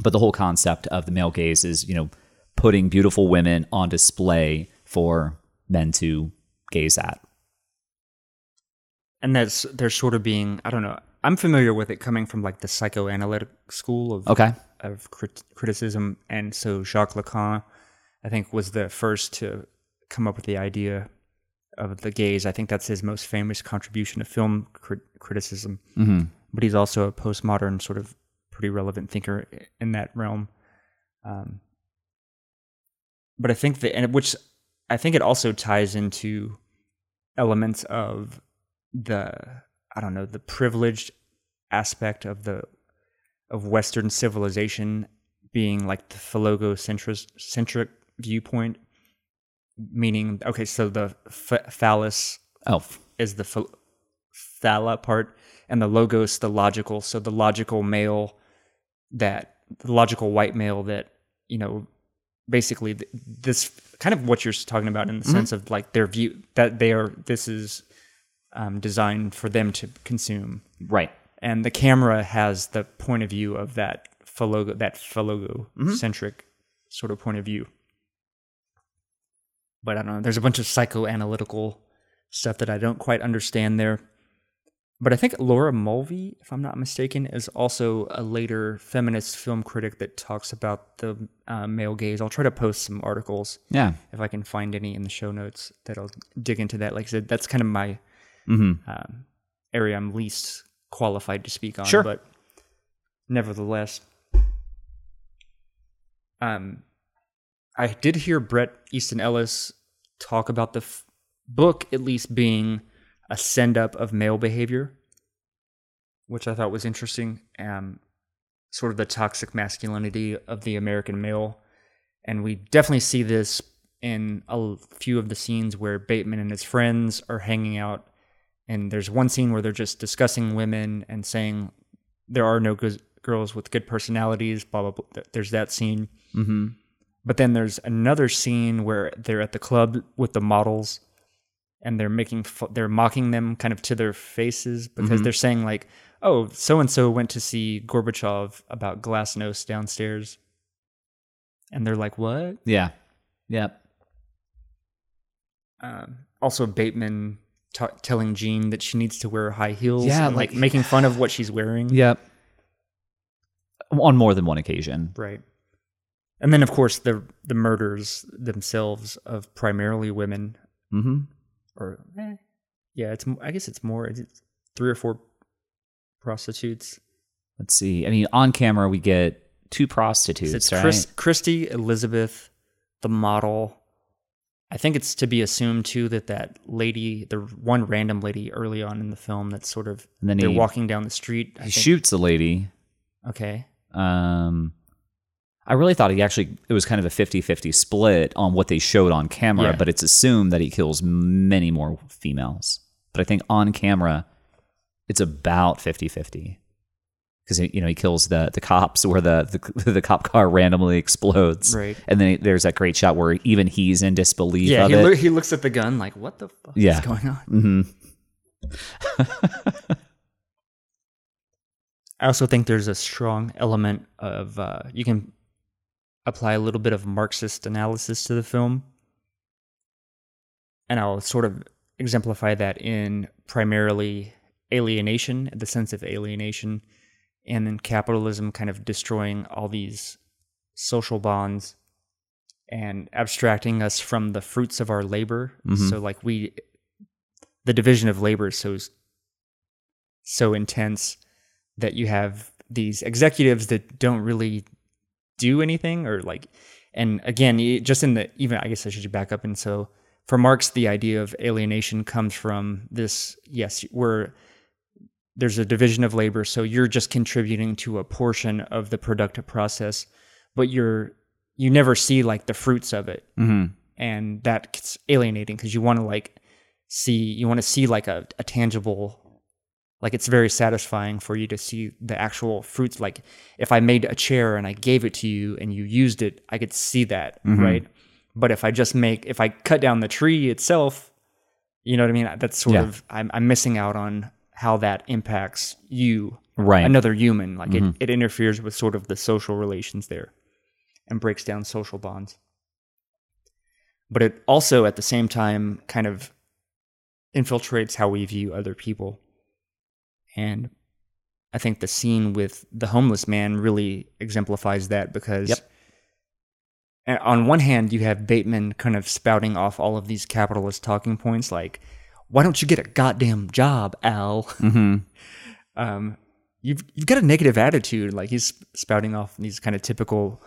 But the whole concept of the male gaze is, you know, putting beautiful women on display for men to gaze at. And that's, they're sort of being, I don't know, I'm familiar with it coming from like the psychoanalytic school of Okay. of crit- criticism, and so Jacques Lacan, I think, was the first to come up with the idea of the gaze. I think that's his most famous contribution to film crit- criticism. Mm-hmm. But he's also a postmodern sort of pretty relevant thinker in that realm. Um, but I think that, and which I think it also ties into elements of the I don't know the privileged aspect of the of Western civilization being like the phallogocentric centric viewpoint, meaning okay, so the ph- phallus Oh, is the phala part, and the logos the logical. So the logical male that the logical white male that you know basically th- this kind of what you're talking about in the mm-hmm. sense of like their view that they are this is um, designed for them to consume. Right. and the camera has the point of view of that phalogo that phalogo centric sort of point of view. But i don't know there's a bunch of psychoanalytical stuff that i don't quite understand there. But i think laura mulvey if i'm not mistaken is also a later feminist film critic that talks about the uh, male gaze. I'll try to post some articles Yeah. if i can find any in the show notes that'll dig into that. Like i said that's kind of my Mm-hmm. um, area I'm least qualified to speak on. Sure. But nevertheless, um, I did hear Bret Easton Ellis talk about the f- book at least being a send up of male behavior, which I thought was interesting. Um, sort of the toxic masculinity of the American male. And we definitely see this in a few of the scenes where Bateman and his friends are hanging out. And there's one scene where they're just discussing women and saying there are no good girls with good personalities, blah, blah, blah. There's that scene. Mm-hmm. But then there's another scene where they're at the club with the models and they're making they're mocking them kind of to their faces because they're saying like oh so and so went to see Gorbachev about glasnost downstairs and they're like what Yeah. Yep. um, also Bateman t- telling Jean that she needs to wear high heels Yeah, and, like, like- making fun of what she's wearing Yep. On more than one occasion. right and then of course the the murders themselves of primarily women Mm-hmm. or eh, yeah, it's I guess it's more it's three or four prostitutes. Let's see. I mean, on camera we get two prostitutes, It's right? Chris, Christie Elizabeth, the model. I think it's to be assumed too that that lady, the one random lady early on in the film, that's sort of And then they're he- walking down the street. I he think. shoots a lady. Okay, Um, I really thought he actually it was kind of a 50-50 split on what they showed on camera, Yeah. but it's assumed that he kills many more females. But I think on camera it's about 50-50. Because you know he kills the the cops [LAUGHS] where the, the the cop car randomly explodes, Right. And then there's that great shot where even he's in disbelief yeah, of he, it. loo- he looks at the gun like, "What the fuck Yeah. is going on?" hmm [LAUGHS] I also think there's a strong element of uh, you can apply a little bit of Marxist analysis to the film, and I'll sort of exemplify that in primarily alienation, the sense of alienation, and then capitalism kind of destroying all these social bonds and abstracting us from the fruits of our labor. Mhm. So, like we, the division of labor is so so intense that you have these executives that don't really do anything or like and again just in the even i guess i should back up and so for marx the idea of alienation comes from this yes we're there's a division of labor so you're just contributing to a portion of the productive process but you're you never see like the fruits of it. Hmm and that's alienating because you want to like see you want to see like a, a tangible like it's very satisfying for you to see the actual fruits. Like if i made a chair and i gave it to you and you used it i could see that right? But if i just make if i cut down the tree itself you know what i mean? That's sort Yeah. of I'm, I'm missing out on how that impacts you Right. another human like it, mm-hmm. it interferes with sort of the social relations there and breaks down social bonds but it also at the same time kind of infiltrates how we view other people and i think the scene with the homeless man really exemplifies that because Yep. on one hand you have bateman kind of spouting off all of these capitalist talking points like why don't you get a goddamn job al hmm [LAUGHS] um, you've you've got a negative attitude. Like he's spouting off these kind of typical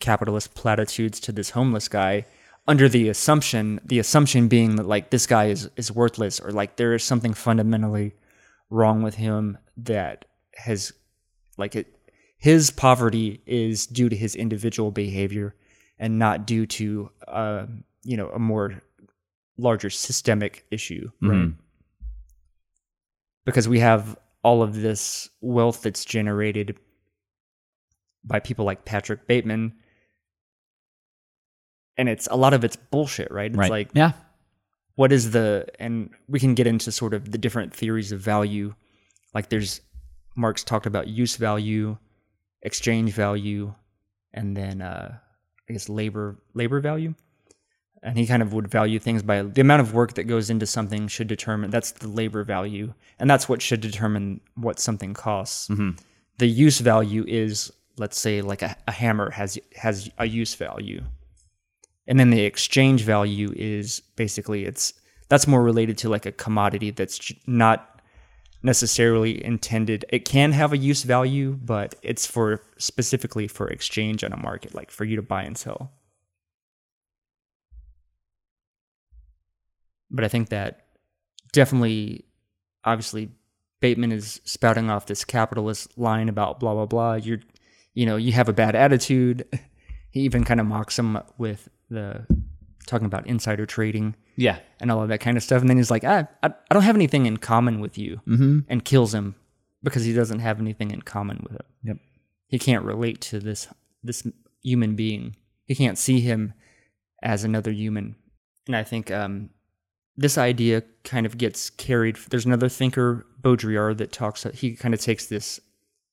capitalist platitudes to this homeless guy, under the assumption the assumption being that like this guy is is worthless or like there is something fundamentally wrong with him that has like it his poverty is due to his individual behavior and not due to uh, you know a more larger systemic issue right Mhm. because we have all of this wealth that's generated by people like Patrick Bateman. And it's a lot of it's bullshit, right? It's Right. like yeah. what is the and we can get into sort of the different theories of value. Like there's Marx talked about use value, exchange value, and then uh I guess labor labor value. And he kind of would value things by the amount of work that goes into something should determine that's the labor value. And that's what should determine what something costs. Mm-hmm. The use value is let's say like a, a hammer has has a use value and then the exchange value is basically it's that's more related to like a commodity that's not necessarily intended it can have a use value but it's for specifically for exchange on a market like for you to buy and sell but i think that definitely obviously bateman is spouting off this capitalist line about blah blah blah you're you know you have a bad attitude [LAUGHS] he even kind of mocks him with the talking about insider trading Yeah. and all of that kind of stuff. And then he's like, ah, I, I don't have anything in common with you, mm-hmm. and kills him because he doesn't have anything in common with him. Yep. He can't relate to this this human being. He can't see him as another human. And I think um, this idea kind of gets carried. There's another thinker, Baudrillard, that talks. He kind of takes this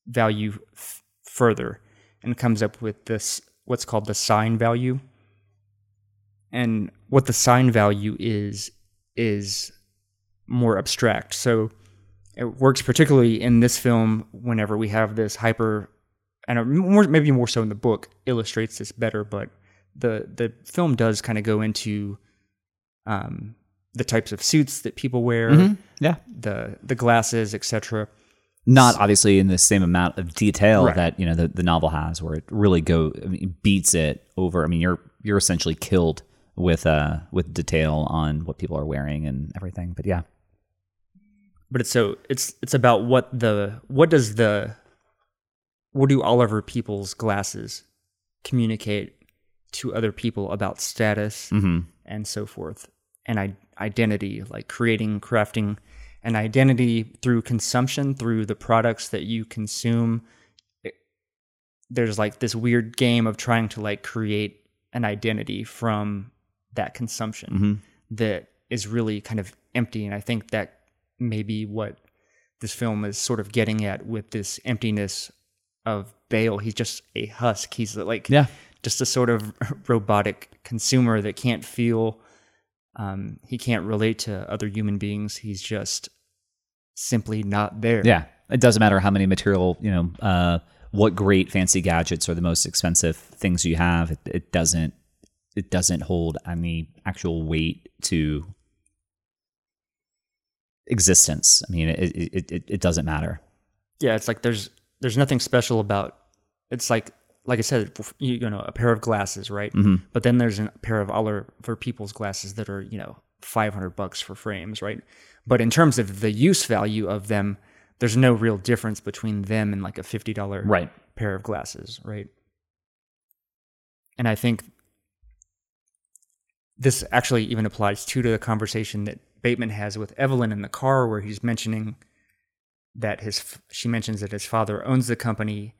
value f- further and comes up with this what's called the sign value. And what the sign value is is more abstract. So it works particularly in this film whenever we have this hyper and more maybe more so in the book illustrates this better but the the film does kind of go into um, the types of suits that people wear Yeah. the the glasses etc Not obviously in the same amount of detail Right. that you know the, the novel has, where it really go I mean, beats it over. I mean, you're you're essentially killed with uh with detail on what people are wearing and everything. But yeah, but it's so it's it's about what the what does the what do Oliver Peoples glasses communicate to other people about status and so forth and I, identity like creating crafting an identity through consumption through the products that you consume. It- there's like this weird game of trying to like create an identity from that consumption mm-hmm. that is really kind of empty and i think that may be what this film is sort of getting at with this emptiness of bale. He's just a husk. He's like Yeah. just a sort of [LAUGHS] robotic consumer that can't feel um, he can't relate to other human beings he's just simply not there yeah. It doesn't matter how many material you know uh what great fancy gadgets are the most expensive things you have. It, it doesn't it doesn't hold any actual weight to existence. I mean, it it, it, it doesn't matter. yeah it's like there's there's nothing special about it's like like i said you, you know a pair of glasses right? Mm-hmm. But then there's a pair of other for people's glasses that are you know 500 bucks for frames right? But in terms of the use value of them there's no real difference between them and like a $50 Right. pair of glasses right? And i think this actually even applies too to the conversation that bateman has with evelyn in the car where he's mentioning that his she mentions that his father owns the company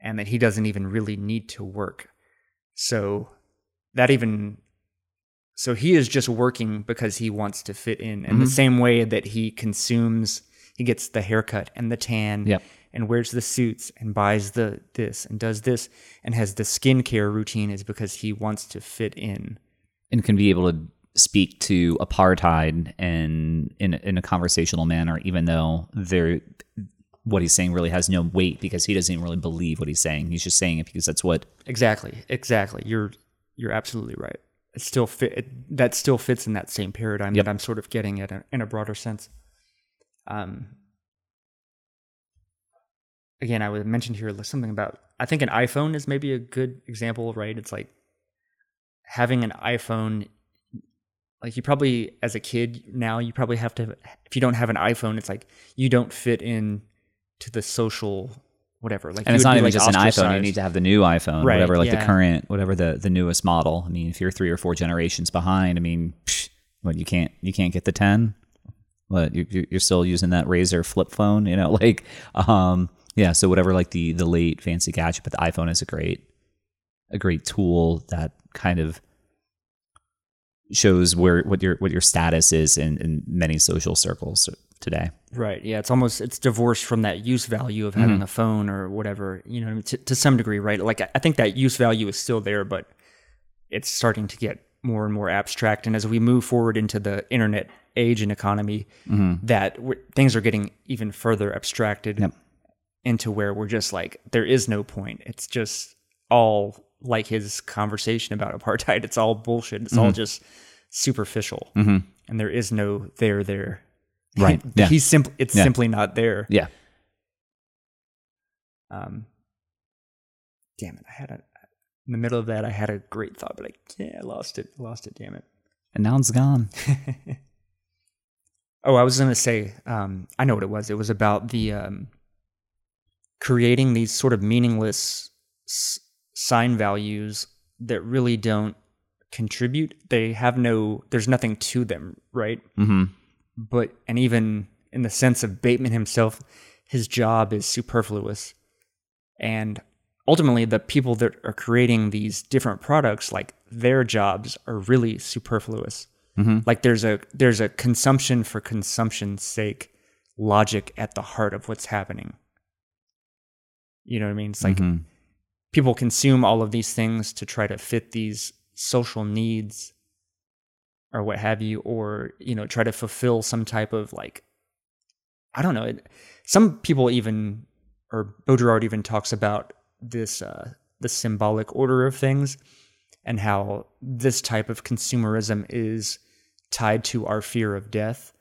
and that he doesn't even really need to work. So that even so he is just working because he wants to fit in in the mm-hmm. same way that he consumes he gets the haircut and the tan Yep. and wears the suits and buys the this and does this and has the skincare routine is because he wants to fit in. and can be able to speak to apartheid and in in a conversational manner, even though there what he's saying really has no weight because he doesn't even really believe what he's saying. He's just saying it because that's what Exactly. Exactly. You're you're absolutely right. It still fit. It, that still fits in that same paradigm Yep. that I'm sort of getting at in a broader sense. Um. Again, I would mention here something about. I think an iPhone is maybe a good example, right? It's like having an iPhone. Like you probably, as a kid now, you probably have to. If you don't have an iPhone, it's like you don't fit in to the social whatever. Like and it's not even like, just an iPhone. You need to have the new iPhone, Right, whatever, like the current, whatever the the newest model. I mean, if you're three or four generations behind, I mean, psh, what you can't you can't get the ten. What you you're still using that Razr flip phone, you know? [LAUGHS] Like, um, yeah. So whatever, like the the late fancy gadget, but the iPhone is a great a great tool that kind of shows where what your what your status is in in many social circles today. Right. Yeah. It's almost it's divorced from that use value of having mm-hmm. a phone or whatever. You know, to, to some degree, right? Like I think that use value is still there, but it's starting to get more and more abstract. And as we move forward into the internet age and economy, mm-hmm. that things are getting even further abstracted Yep. into where we're just like there is no point. It's just all like his conversation about apartheid. It's all bullshit. It's all mm-hmm. just superficial, and there is no there there. Right. Yeah. He's simply it's Yeah. simply not there. Yeah. Um, damn it! I had a in the middle of that. I had a great thought, but I yeah, I lost it. I lost it. Damn it. And now it's gone. [LAUGHS] Oh, I was gonna say. Um, I know what it was. It was about the um, creating these sort of meaningless s- sign values that really don't contribute. They have no, there's nothing to them, right? Mm-hmm. But, and even in the sense of Bateman himself, his job is superfluous. And ultimately, the people that are creating these different products, like their jobs are really superfluous. Like there's a there's a consumption for consumption's sake logic at the heart of what's happening. You know what I mean? It's like Mhm. people consume all of these things to try to fit these social needs or what have you or you know try to fulfill some type of like i don't know it, some people even or baudrillard even talks about this uh the symbolic order of things and how this type of consumerism is tied to our fear of death.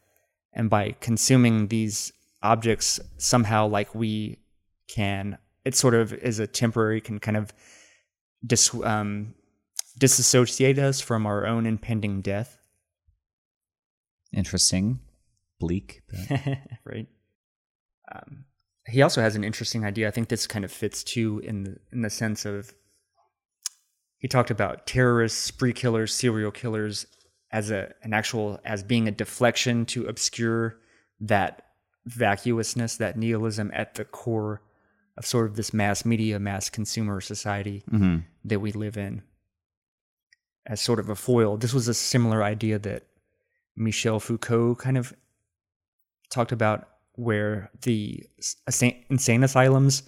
And by consuming these objects somehow like we can it sort of is a temporary can kind of dis, um, disassociate us from our own impending death Interesting. Bleak. [LAUGHS] right um, he also has an interesting idea i think this kind of fits too in the, in the sense of he talked about terrorists spree killers serial killers as a an actual as being a deflection to obscure that vacuousness that nihilism at the core of sort of this mass media mass consumer society Mhm. that we live in as sort of a foil. This was a similar idea that Michel Foucault kind of talked about, where the insane asylums,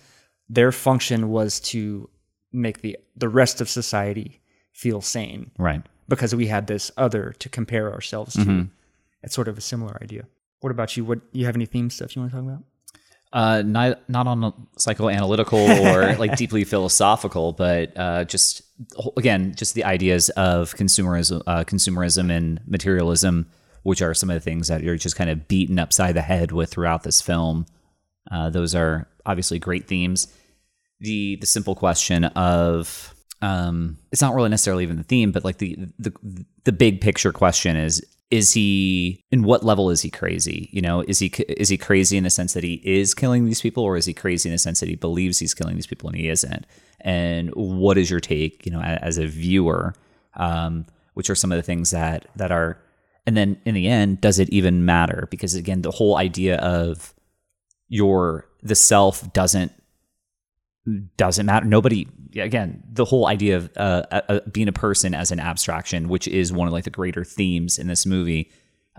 their function was to make the the rest of society feel sane Right. because we had this other to compare ourselves to. It's sort of a similar idea. What about you? What you have any theme stuff you want to talk about? Uh, not not on psychoanalytical [LAUGHS] or like deeply philosophical, but uh, just again, just the ideas of consumerism, uh, consumerism and materialism, which are some of the things that you're just kind of beaten upside the head with throughout this film. Uh, those are obviously great themes. The the simple question of um, it's not really necessarily even the theme, but like the the the big picture question is is he in what level is he crazy you know is he is he crazy in the sense that he is killing these people or is he crazy in the sense that he believes he's killing these people and he isn't and what is your take you know as a viewer um, which are some of the things that that are and then in the end does it even matter because again the whole idea of your the self doesn't doesn't matter. Nobody, again, the whole idea of uh, uh, uh, being a person as an abstraction, which is one of like the greater themes in this movie.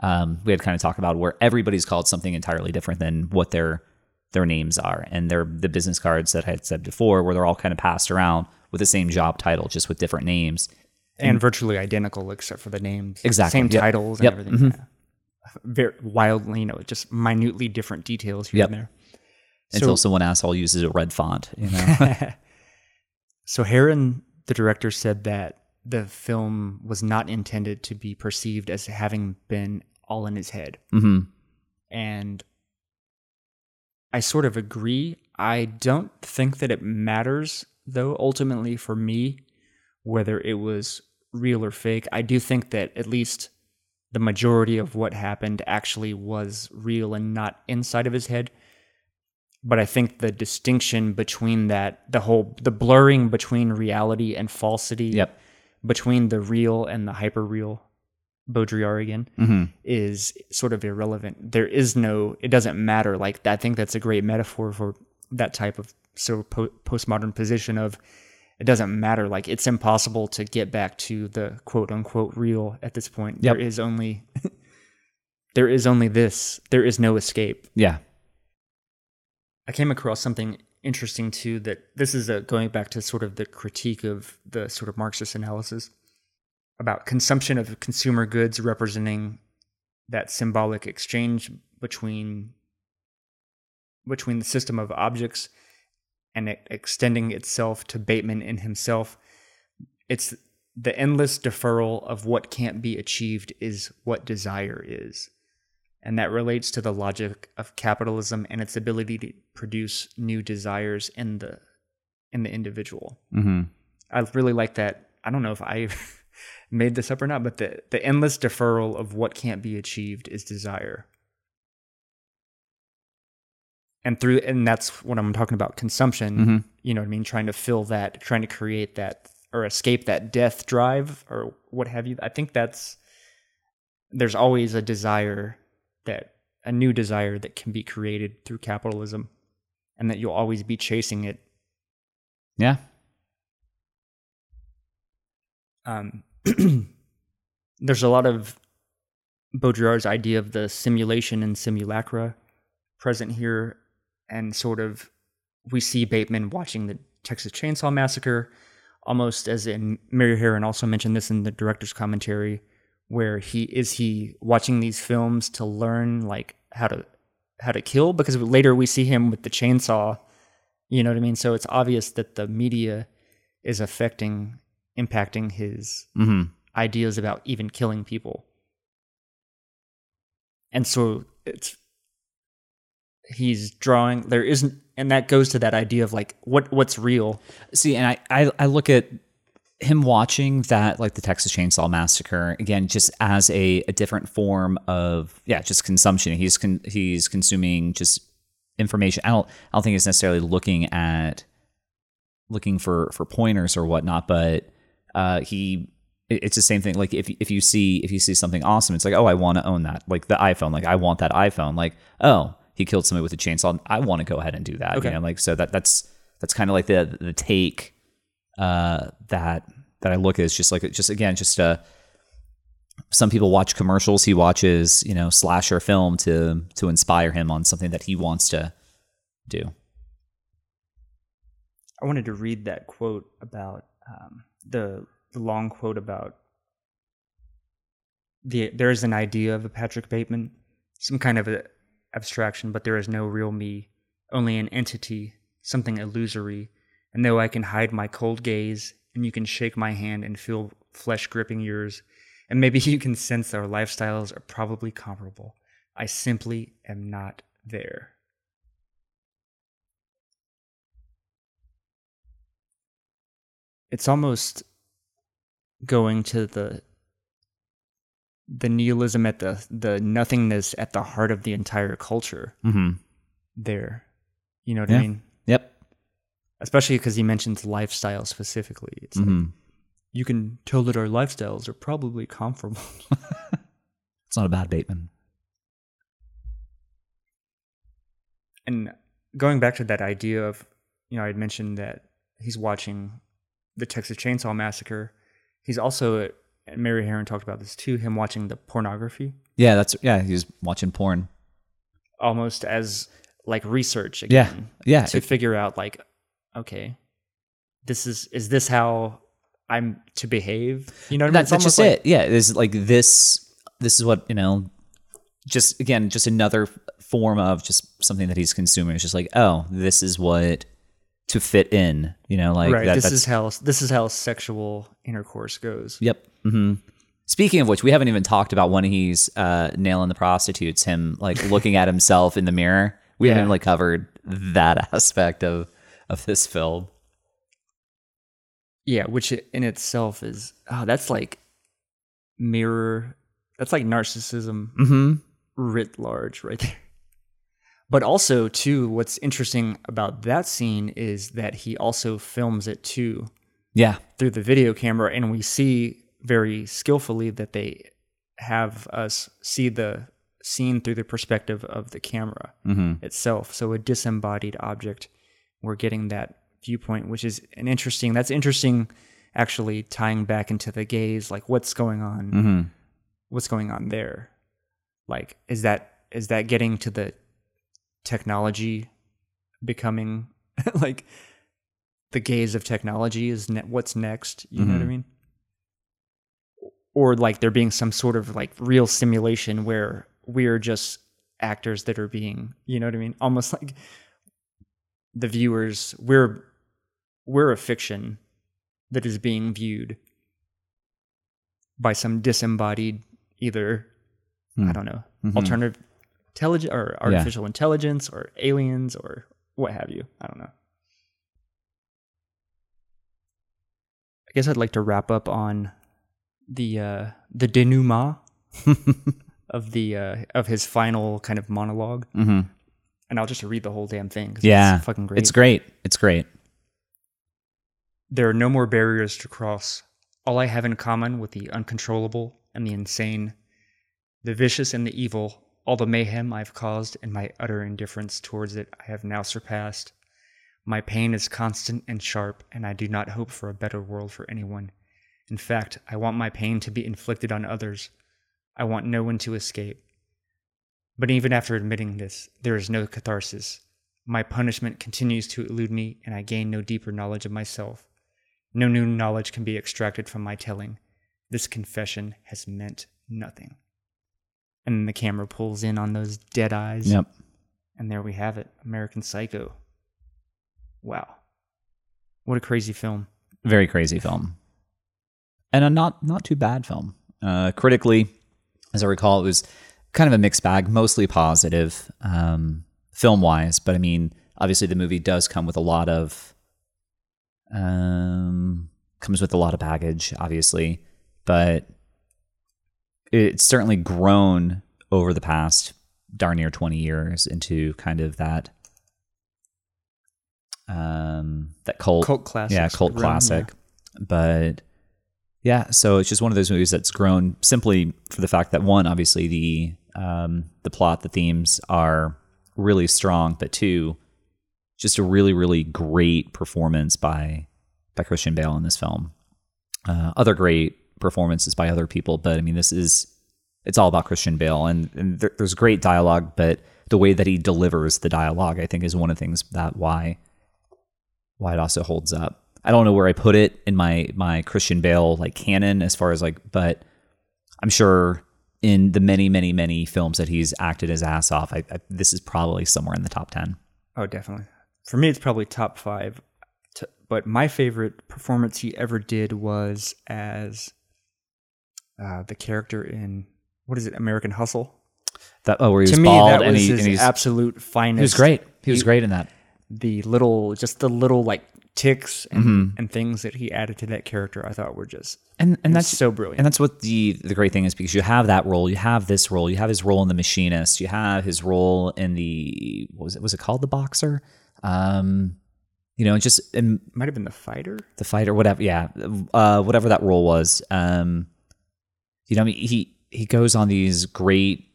Um, we had kind of talked about where everybody's called something entirely different than what their their names are, and they're the business cards that I had said before, where they're all kind of passed around with the same job title, just with different names. And virtually identical except for the names. Exactly. Same Yep. titles and Yep. everything. Yeah. Very wildly, you know, just minutely different details here Yep. and there. Until someone asshole uses a red font, you know. [LAUGHS] So Harron, the director, said that the film was not intended to be perceived as having been all in his head. hmm And I sort of agree. I don't think that it matters, though, ultimately for me, whether it was real or fake. I do think that at least the majority of what happened actually was real and not inside of his head. But I think the distinction between that, the whole, the blurring between reality and falsity, Yep. between the real and the hyper real, Baudrillardian, hmm is sort of irrelevant. There is no, it doesn't matter. Like, I think that's a great metaphor for that type of so po- postmodern position of it doesn't matter. Like, it's impossible to get back to the quote unquote real at this point. Yep. There is only, [LAUGHS] there is only this. There is no escape. Yeah. I came across something interesting too that this is a, going back to sort of the critique of the sort of Marxist analysis about consumption of consumer goods representing that symbolic exchange between between the system of objects and it extending itself to Bateman in himself. It's the endless deferral of what can't be achieved is what desire is and that relates to the logic of capitalism and its ability to produce new desires in the in the individual. hmm I really like that. I don't know if I [LAUGHS] made this up or not, but the the endless deferral of what can't be achieved is desire. And through and that's what I'm talking about consumption, Mhm. you know what I mean, trying to fill that, trying to create that or escape that death drive or what have you. I think that's there's always a desire that a new desire that can be created through capitalism and that you'll always be chasing it. Yeah. Um, [CLEARS THROAT] there's a lot of Baudrillard's idea of the simulation and simulacra present here, and sort of we see Bateman watching the Texas Chainsaw Massacre, almost as in Mary Harron also mentioned this in the director's commentary, where he is he watching these films to learn like how to how to kill because later we see him with the chainsaw, you know what I mean? So it's obvious that the media is affecting impacting his Mm-hmm. ideas about even killing people. And so it's he's drawing there isn't and that goes to that idea of like what what's real. See, and I, I, I look at him watching that, like the Texas Chainsaw Massacre, again, just as a, a different form of, yeah, just consumption. He's con- he's consuming just information. I don't, I don't think he's necessarily looking at looking for for pointers or whatnot, but uh, he it's the same thing. Like if if you see if you see something awesome, it's like oh I want to own that. Like the iPhone, like I want that iPhone. Like oh he killed somebody with a chainsaw, I want to go ahead and do that. Okay. You know, like so that that's that's kind of like the the take uh, that that I look at is just like just again just uh some people watch commercials. He watches you know slasher film to to inspire him on something that he wants to do. I wanted to read that quote about um, the the long quote about the there is an idea of a Patrick Bateman, some kind of a abstraction, but there is no real me, only an entity, something illusory. And though I can hide my cold gaze, and you can shake my hand and feel flesh gripping yours, and maybe [LAUGHS] you can sense our lifestyles are probably comparable, I simply am not there. it's almost going to the the nihilism at the the nothingness at the heart of the entire culture Mm-hmm. there you know what Yeah. i mean Yep. especially because he mentions lifestyle specifically it's like hmm you can tell that our lifestyles are probably comparable [LAUGHS] It's not a bad Bateman. and going back to that idea of you know i had mentioned that he's watching the texas chainsaw massacre he's also mary Harron talked about this too him watching the pornography Yeah, that's yeah. He's watching porn. almost as like research Yeah, again yeah. to figure out like okay this is is this how i'm to behave you know what I mean? That's just like- it. Yeah, it's like this. This is what you know. Just again, just another form of just something that he's consuming. It's just like, oh, this is what to fit in. You know, like right that, this is how this is how sexual intercourse goes Yep. hmm Speaking of which, we haven't even talked about when he's uh, nailing the prostitutes. Him like [LAUGHS] looking at himself in the mirror. We Yeah. haven't really covered that [LAUGHS] aspect of of this film. yeah which in itself is oh that's like mirror that's like narcissism Mm-hmm. writ large right there. But also, too, what's interesting about that scene is that he also films it too Yeah. through the video camera, and we see very skillfully that they have us see the scene through the perspective of the camera Mm-hmm. itself. So, a disembodied object, we're getting that viewpoint, which is an interesting. That's interesting, actually, tying back into the gaze, like what's going on Mm-hmm. what's going on there like is that is that getting to the technology becoming [LAUGHS] like the gaze of technology is ne- what's next you know what i Mhm. mean or like there being some sort of like real simulation where we're just actors that are being you know what i mean almost like the viewers we're we're a fiction that is being viewed by some disembodied either Hmm. I don't know Mhm. alternative intelligence or Yeah. artificial intelligence or aliens or what have you. I don't know. I guess I'd like to wrap up on the uh, the denouement [LAUGHS] of the uh, of his final kind of monologue, Mm-hmm. and I'll just read the whole damn thing. Yeah. it's fucking great. It's great. It's great. There are no more barriers to cross. All I have in common with the uncontrollable and the insane, the vicious and the evil, all the mayhem I've caused and my utter indifference towards it, I have now surpassed. My pain is constant and sharp, and I do not hope for a better world for anyone. In fact, I want my pain to be inflicted on others. I want no one to escape. But even after admitting this, there is no catharsis. My punishment continues to elude me, and I gain no deeper knowledge of myself. No new knowledge can be extracted from my telling. This confession has meant nothing. And the camera pulls in on those dead eyes. Yep. And there we have it American Psycho. Wow. What a crazy film. Very crazy film, and a not not too bad film. Uh, critically, as I recall, it was kind of a mixed bag, mostly positive um, film wise. But I mean, obviously, the movie does come with a lot of um, comes with a lot of baggage, obviously, but it's certainly grown over the past darn near 20 years into kind of that um that cult. Cult classic. yeah cult classic. But yeah so it's just one of those movies that's grown simply for the fact that one obviously the um the plot the themes are really strong but two just a really really great performance by by Christian Bale in this film. Uh, other great performances by other people but I mean this is it's all about Christian Bale and, and there, there's great dialogue but the way that he delivers the dialogue I think is one of the things that why why it also holds up. I don't know where I put it in my my Christian Bale like canon as far as like, but I'm sure in the many many many films that he's acted his ass off, I, I, this is probably somewhere in the top ten. Oh, definitely. For me, it's probably top five. But my favorite performance he ever did was as uh, the character in what is it, American Hustle. That oh, where he was to me, bald that and, was he, his and he's absolute finest. he was great. He was he- great in that. The little, just the little like ticks and, Mm-hmm. and things that he added to that character, I thought were just And and that's so brilliant. And that's what the the great thing is because you have that role, you have this role, you have his role in the machinist, you have his role in the what was it was it called the boxer? Um, you know, just in Might have been the fighter. the fighter, whatever. Yeah, uh, whatever that role was. Um, you know, I mean, he he goes on these great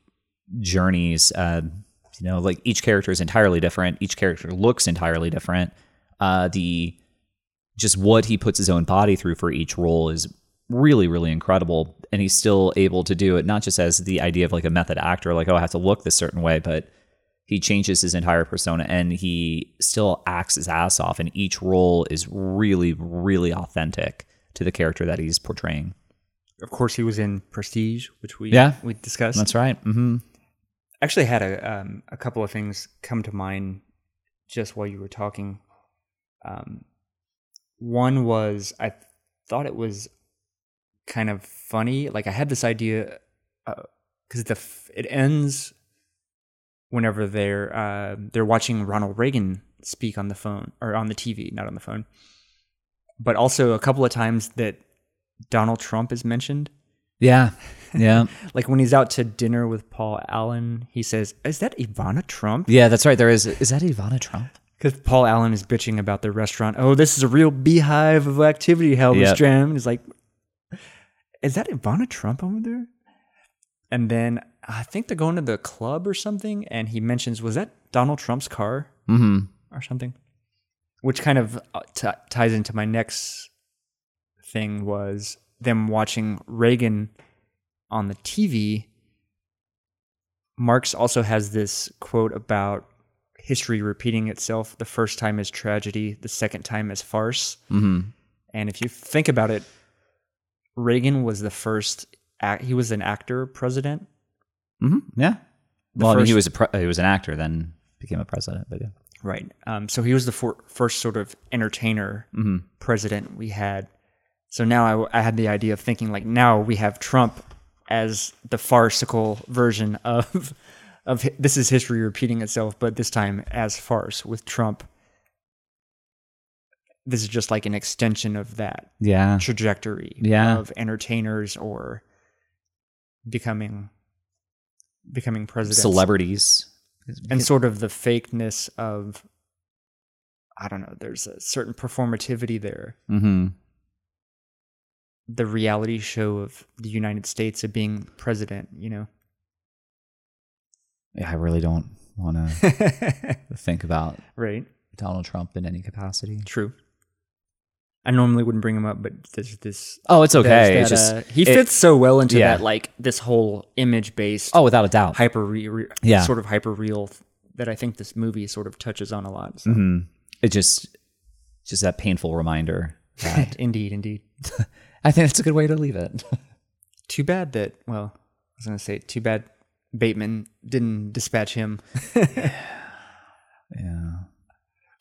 journeys. Uh, you know, like each character is entirely different. Each character looks entirely different. Uh, the just what he puts his own body through for each role is really, really incredible. And he's still able to do it, not just as the idea of like a method actor, like, oh, I have to look this certain way, but he changes his entire persona and he still acts his ass off. And each role is really, really authentic to the character that he's portraying. Of course, he was in Prestige, which we Yeah. we discussed. That's right. hmm actually had a um, a couple of things come to mind just while you were talking. Um, one was I thought it was kind of funny. Like I had this idea because the f- it ends whenever they're uh, they're watching Ronald Reagan speak on the phone or on the TV, not on the phone. But also a couple of times that Donald Trump is mentioned. Yeah. Yeah. [LAUGHS] Like when he's out to dinner with Paul Allen, he says, "Is that Ivana Trump?" yeah, that's right. There is. Is that Ivana Trump? Because Paul Allen is bitching about the restaurant. Oh, this is a real beehive of activity, Halberstram. Yep. And he's like, "Is that Ivana Trump over there?" And then I think they're going to the club or something, and he mentions, "Was that Donald Trump's car hmm or something?" Which kind of uh, t- ties into my next thing was them watching Reagan on the TV. Marx also has this quote about history repeating itself. The first time is tragedy, the second time is farce. hmm And if you think about it, Reagan was the first. Act, he was an actor president. hmm Yeah. The well, I mean, he was a pre- he was an actor, then became a president. But yeah. Right. Um, so he was the for, first sort of entertainer Mhm. president we had. So now I, I had the idea of thinking like now we have Trump as the farcical version of [LAUGHS] of this is history repeating itself, but this time as farce with Trump. This is just like an extension of that Yeah. trajectory Yeah. of entertainers or becoming becoming presidents Celebrities. and sort of the fakeness of I don't know. There's a certain performativity there. Mm-hmm. The reality show of the United States of being president. You know. Yeah, I really don't want to [LAUGHS] think about right. Donald Trump in any capacity. True. I normally wouldn't bring him up, but there's this. Oh, it's okay. there's it's just uh, he it- fits so well into yeah. that, like this whole image based, Oh, without a doubt. hyper, re- re- Yeah. sort of hyper real that I think this movie sort of touches on a lot. So. hmm It just just that painful reminder that [LAUGHS] indeed, indeed. [LAUGHS] I think that's a good way to leave it. [LAUGHS] Too bad that. Well, I was gonna say, too bad Bateman didn't dispatch him [LAUGHS] yeah.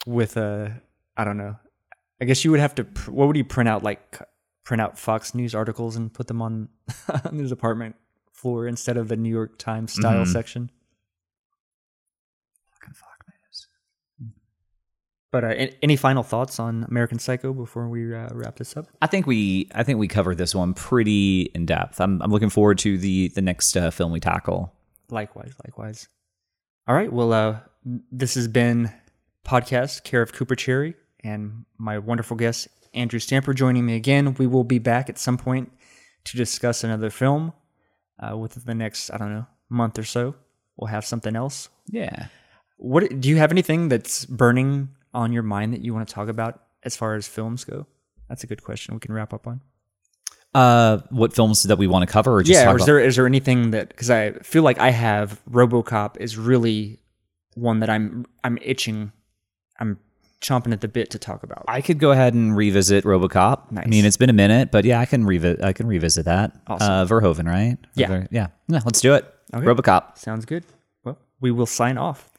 with a. I don't know. I guess you would have to. pr- What would he print out? Like print out Fox News articles and put them on, [LAUGHS] on his apartment floor instead of the New York Times style Mhm. section. Fucking fuck news. But uh, any final thoughts on American Psycho before we uh, wrap this up? I think we I think we covered this one pretty in depth. I'm I'm looking forward to the the next uh, film we tackle. Likewise, likewise. All right. Well, uh, this has been podcast care of Cooper Cherry and my wonderful guest Andrew Stamper joining me again. We will be back at some point to discuss another film uh, within the next I don't know month or so. We'll have something else. Yeah. What do you have anything that's burning on your mind that you want to talk about as far as films go? That's a good question. We can wrap up on. Uh, what films that we want to cover, or just yeah, or is about- there is there anything that because I feel like I have RoboCop is really one that I'm I'm itching, I'm chomping at the bit to talk about. I could go ahead and revisit RoboCop. I mean, it's been a minute, but yeah, I can revisit. I can revisit that. Awesome. Uh, Verhoeven, right? Yeah. Ver- yeah. Yeah. Let's do it. Okay. RoboCop. Sounds good. Well, we will sign off.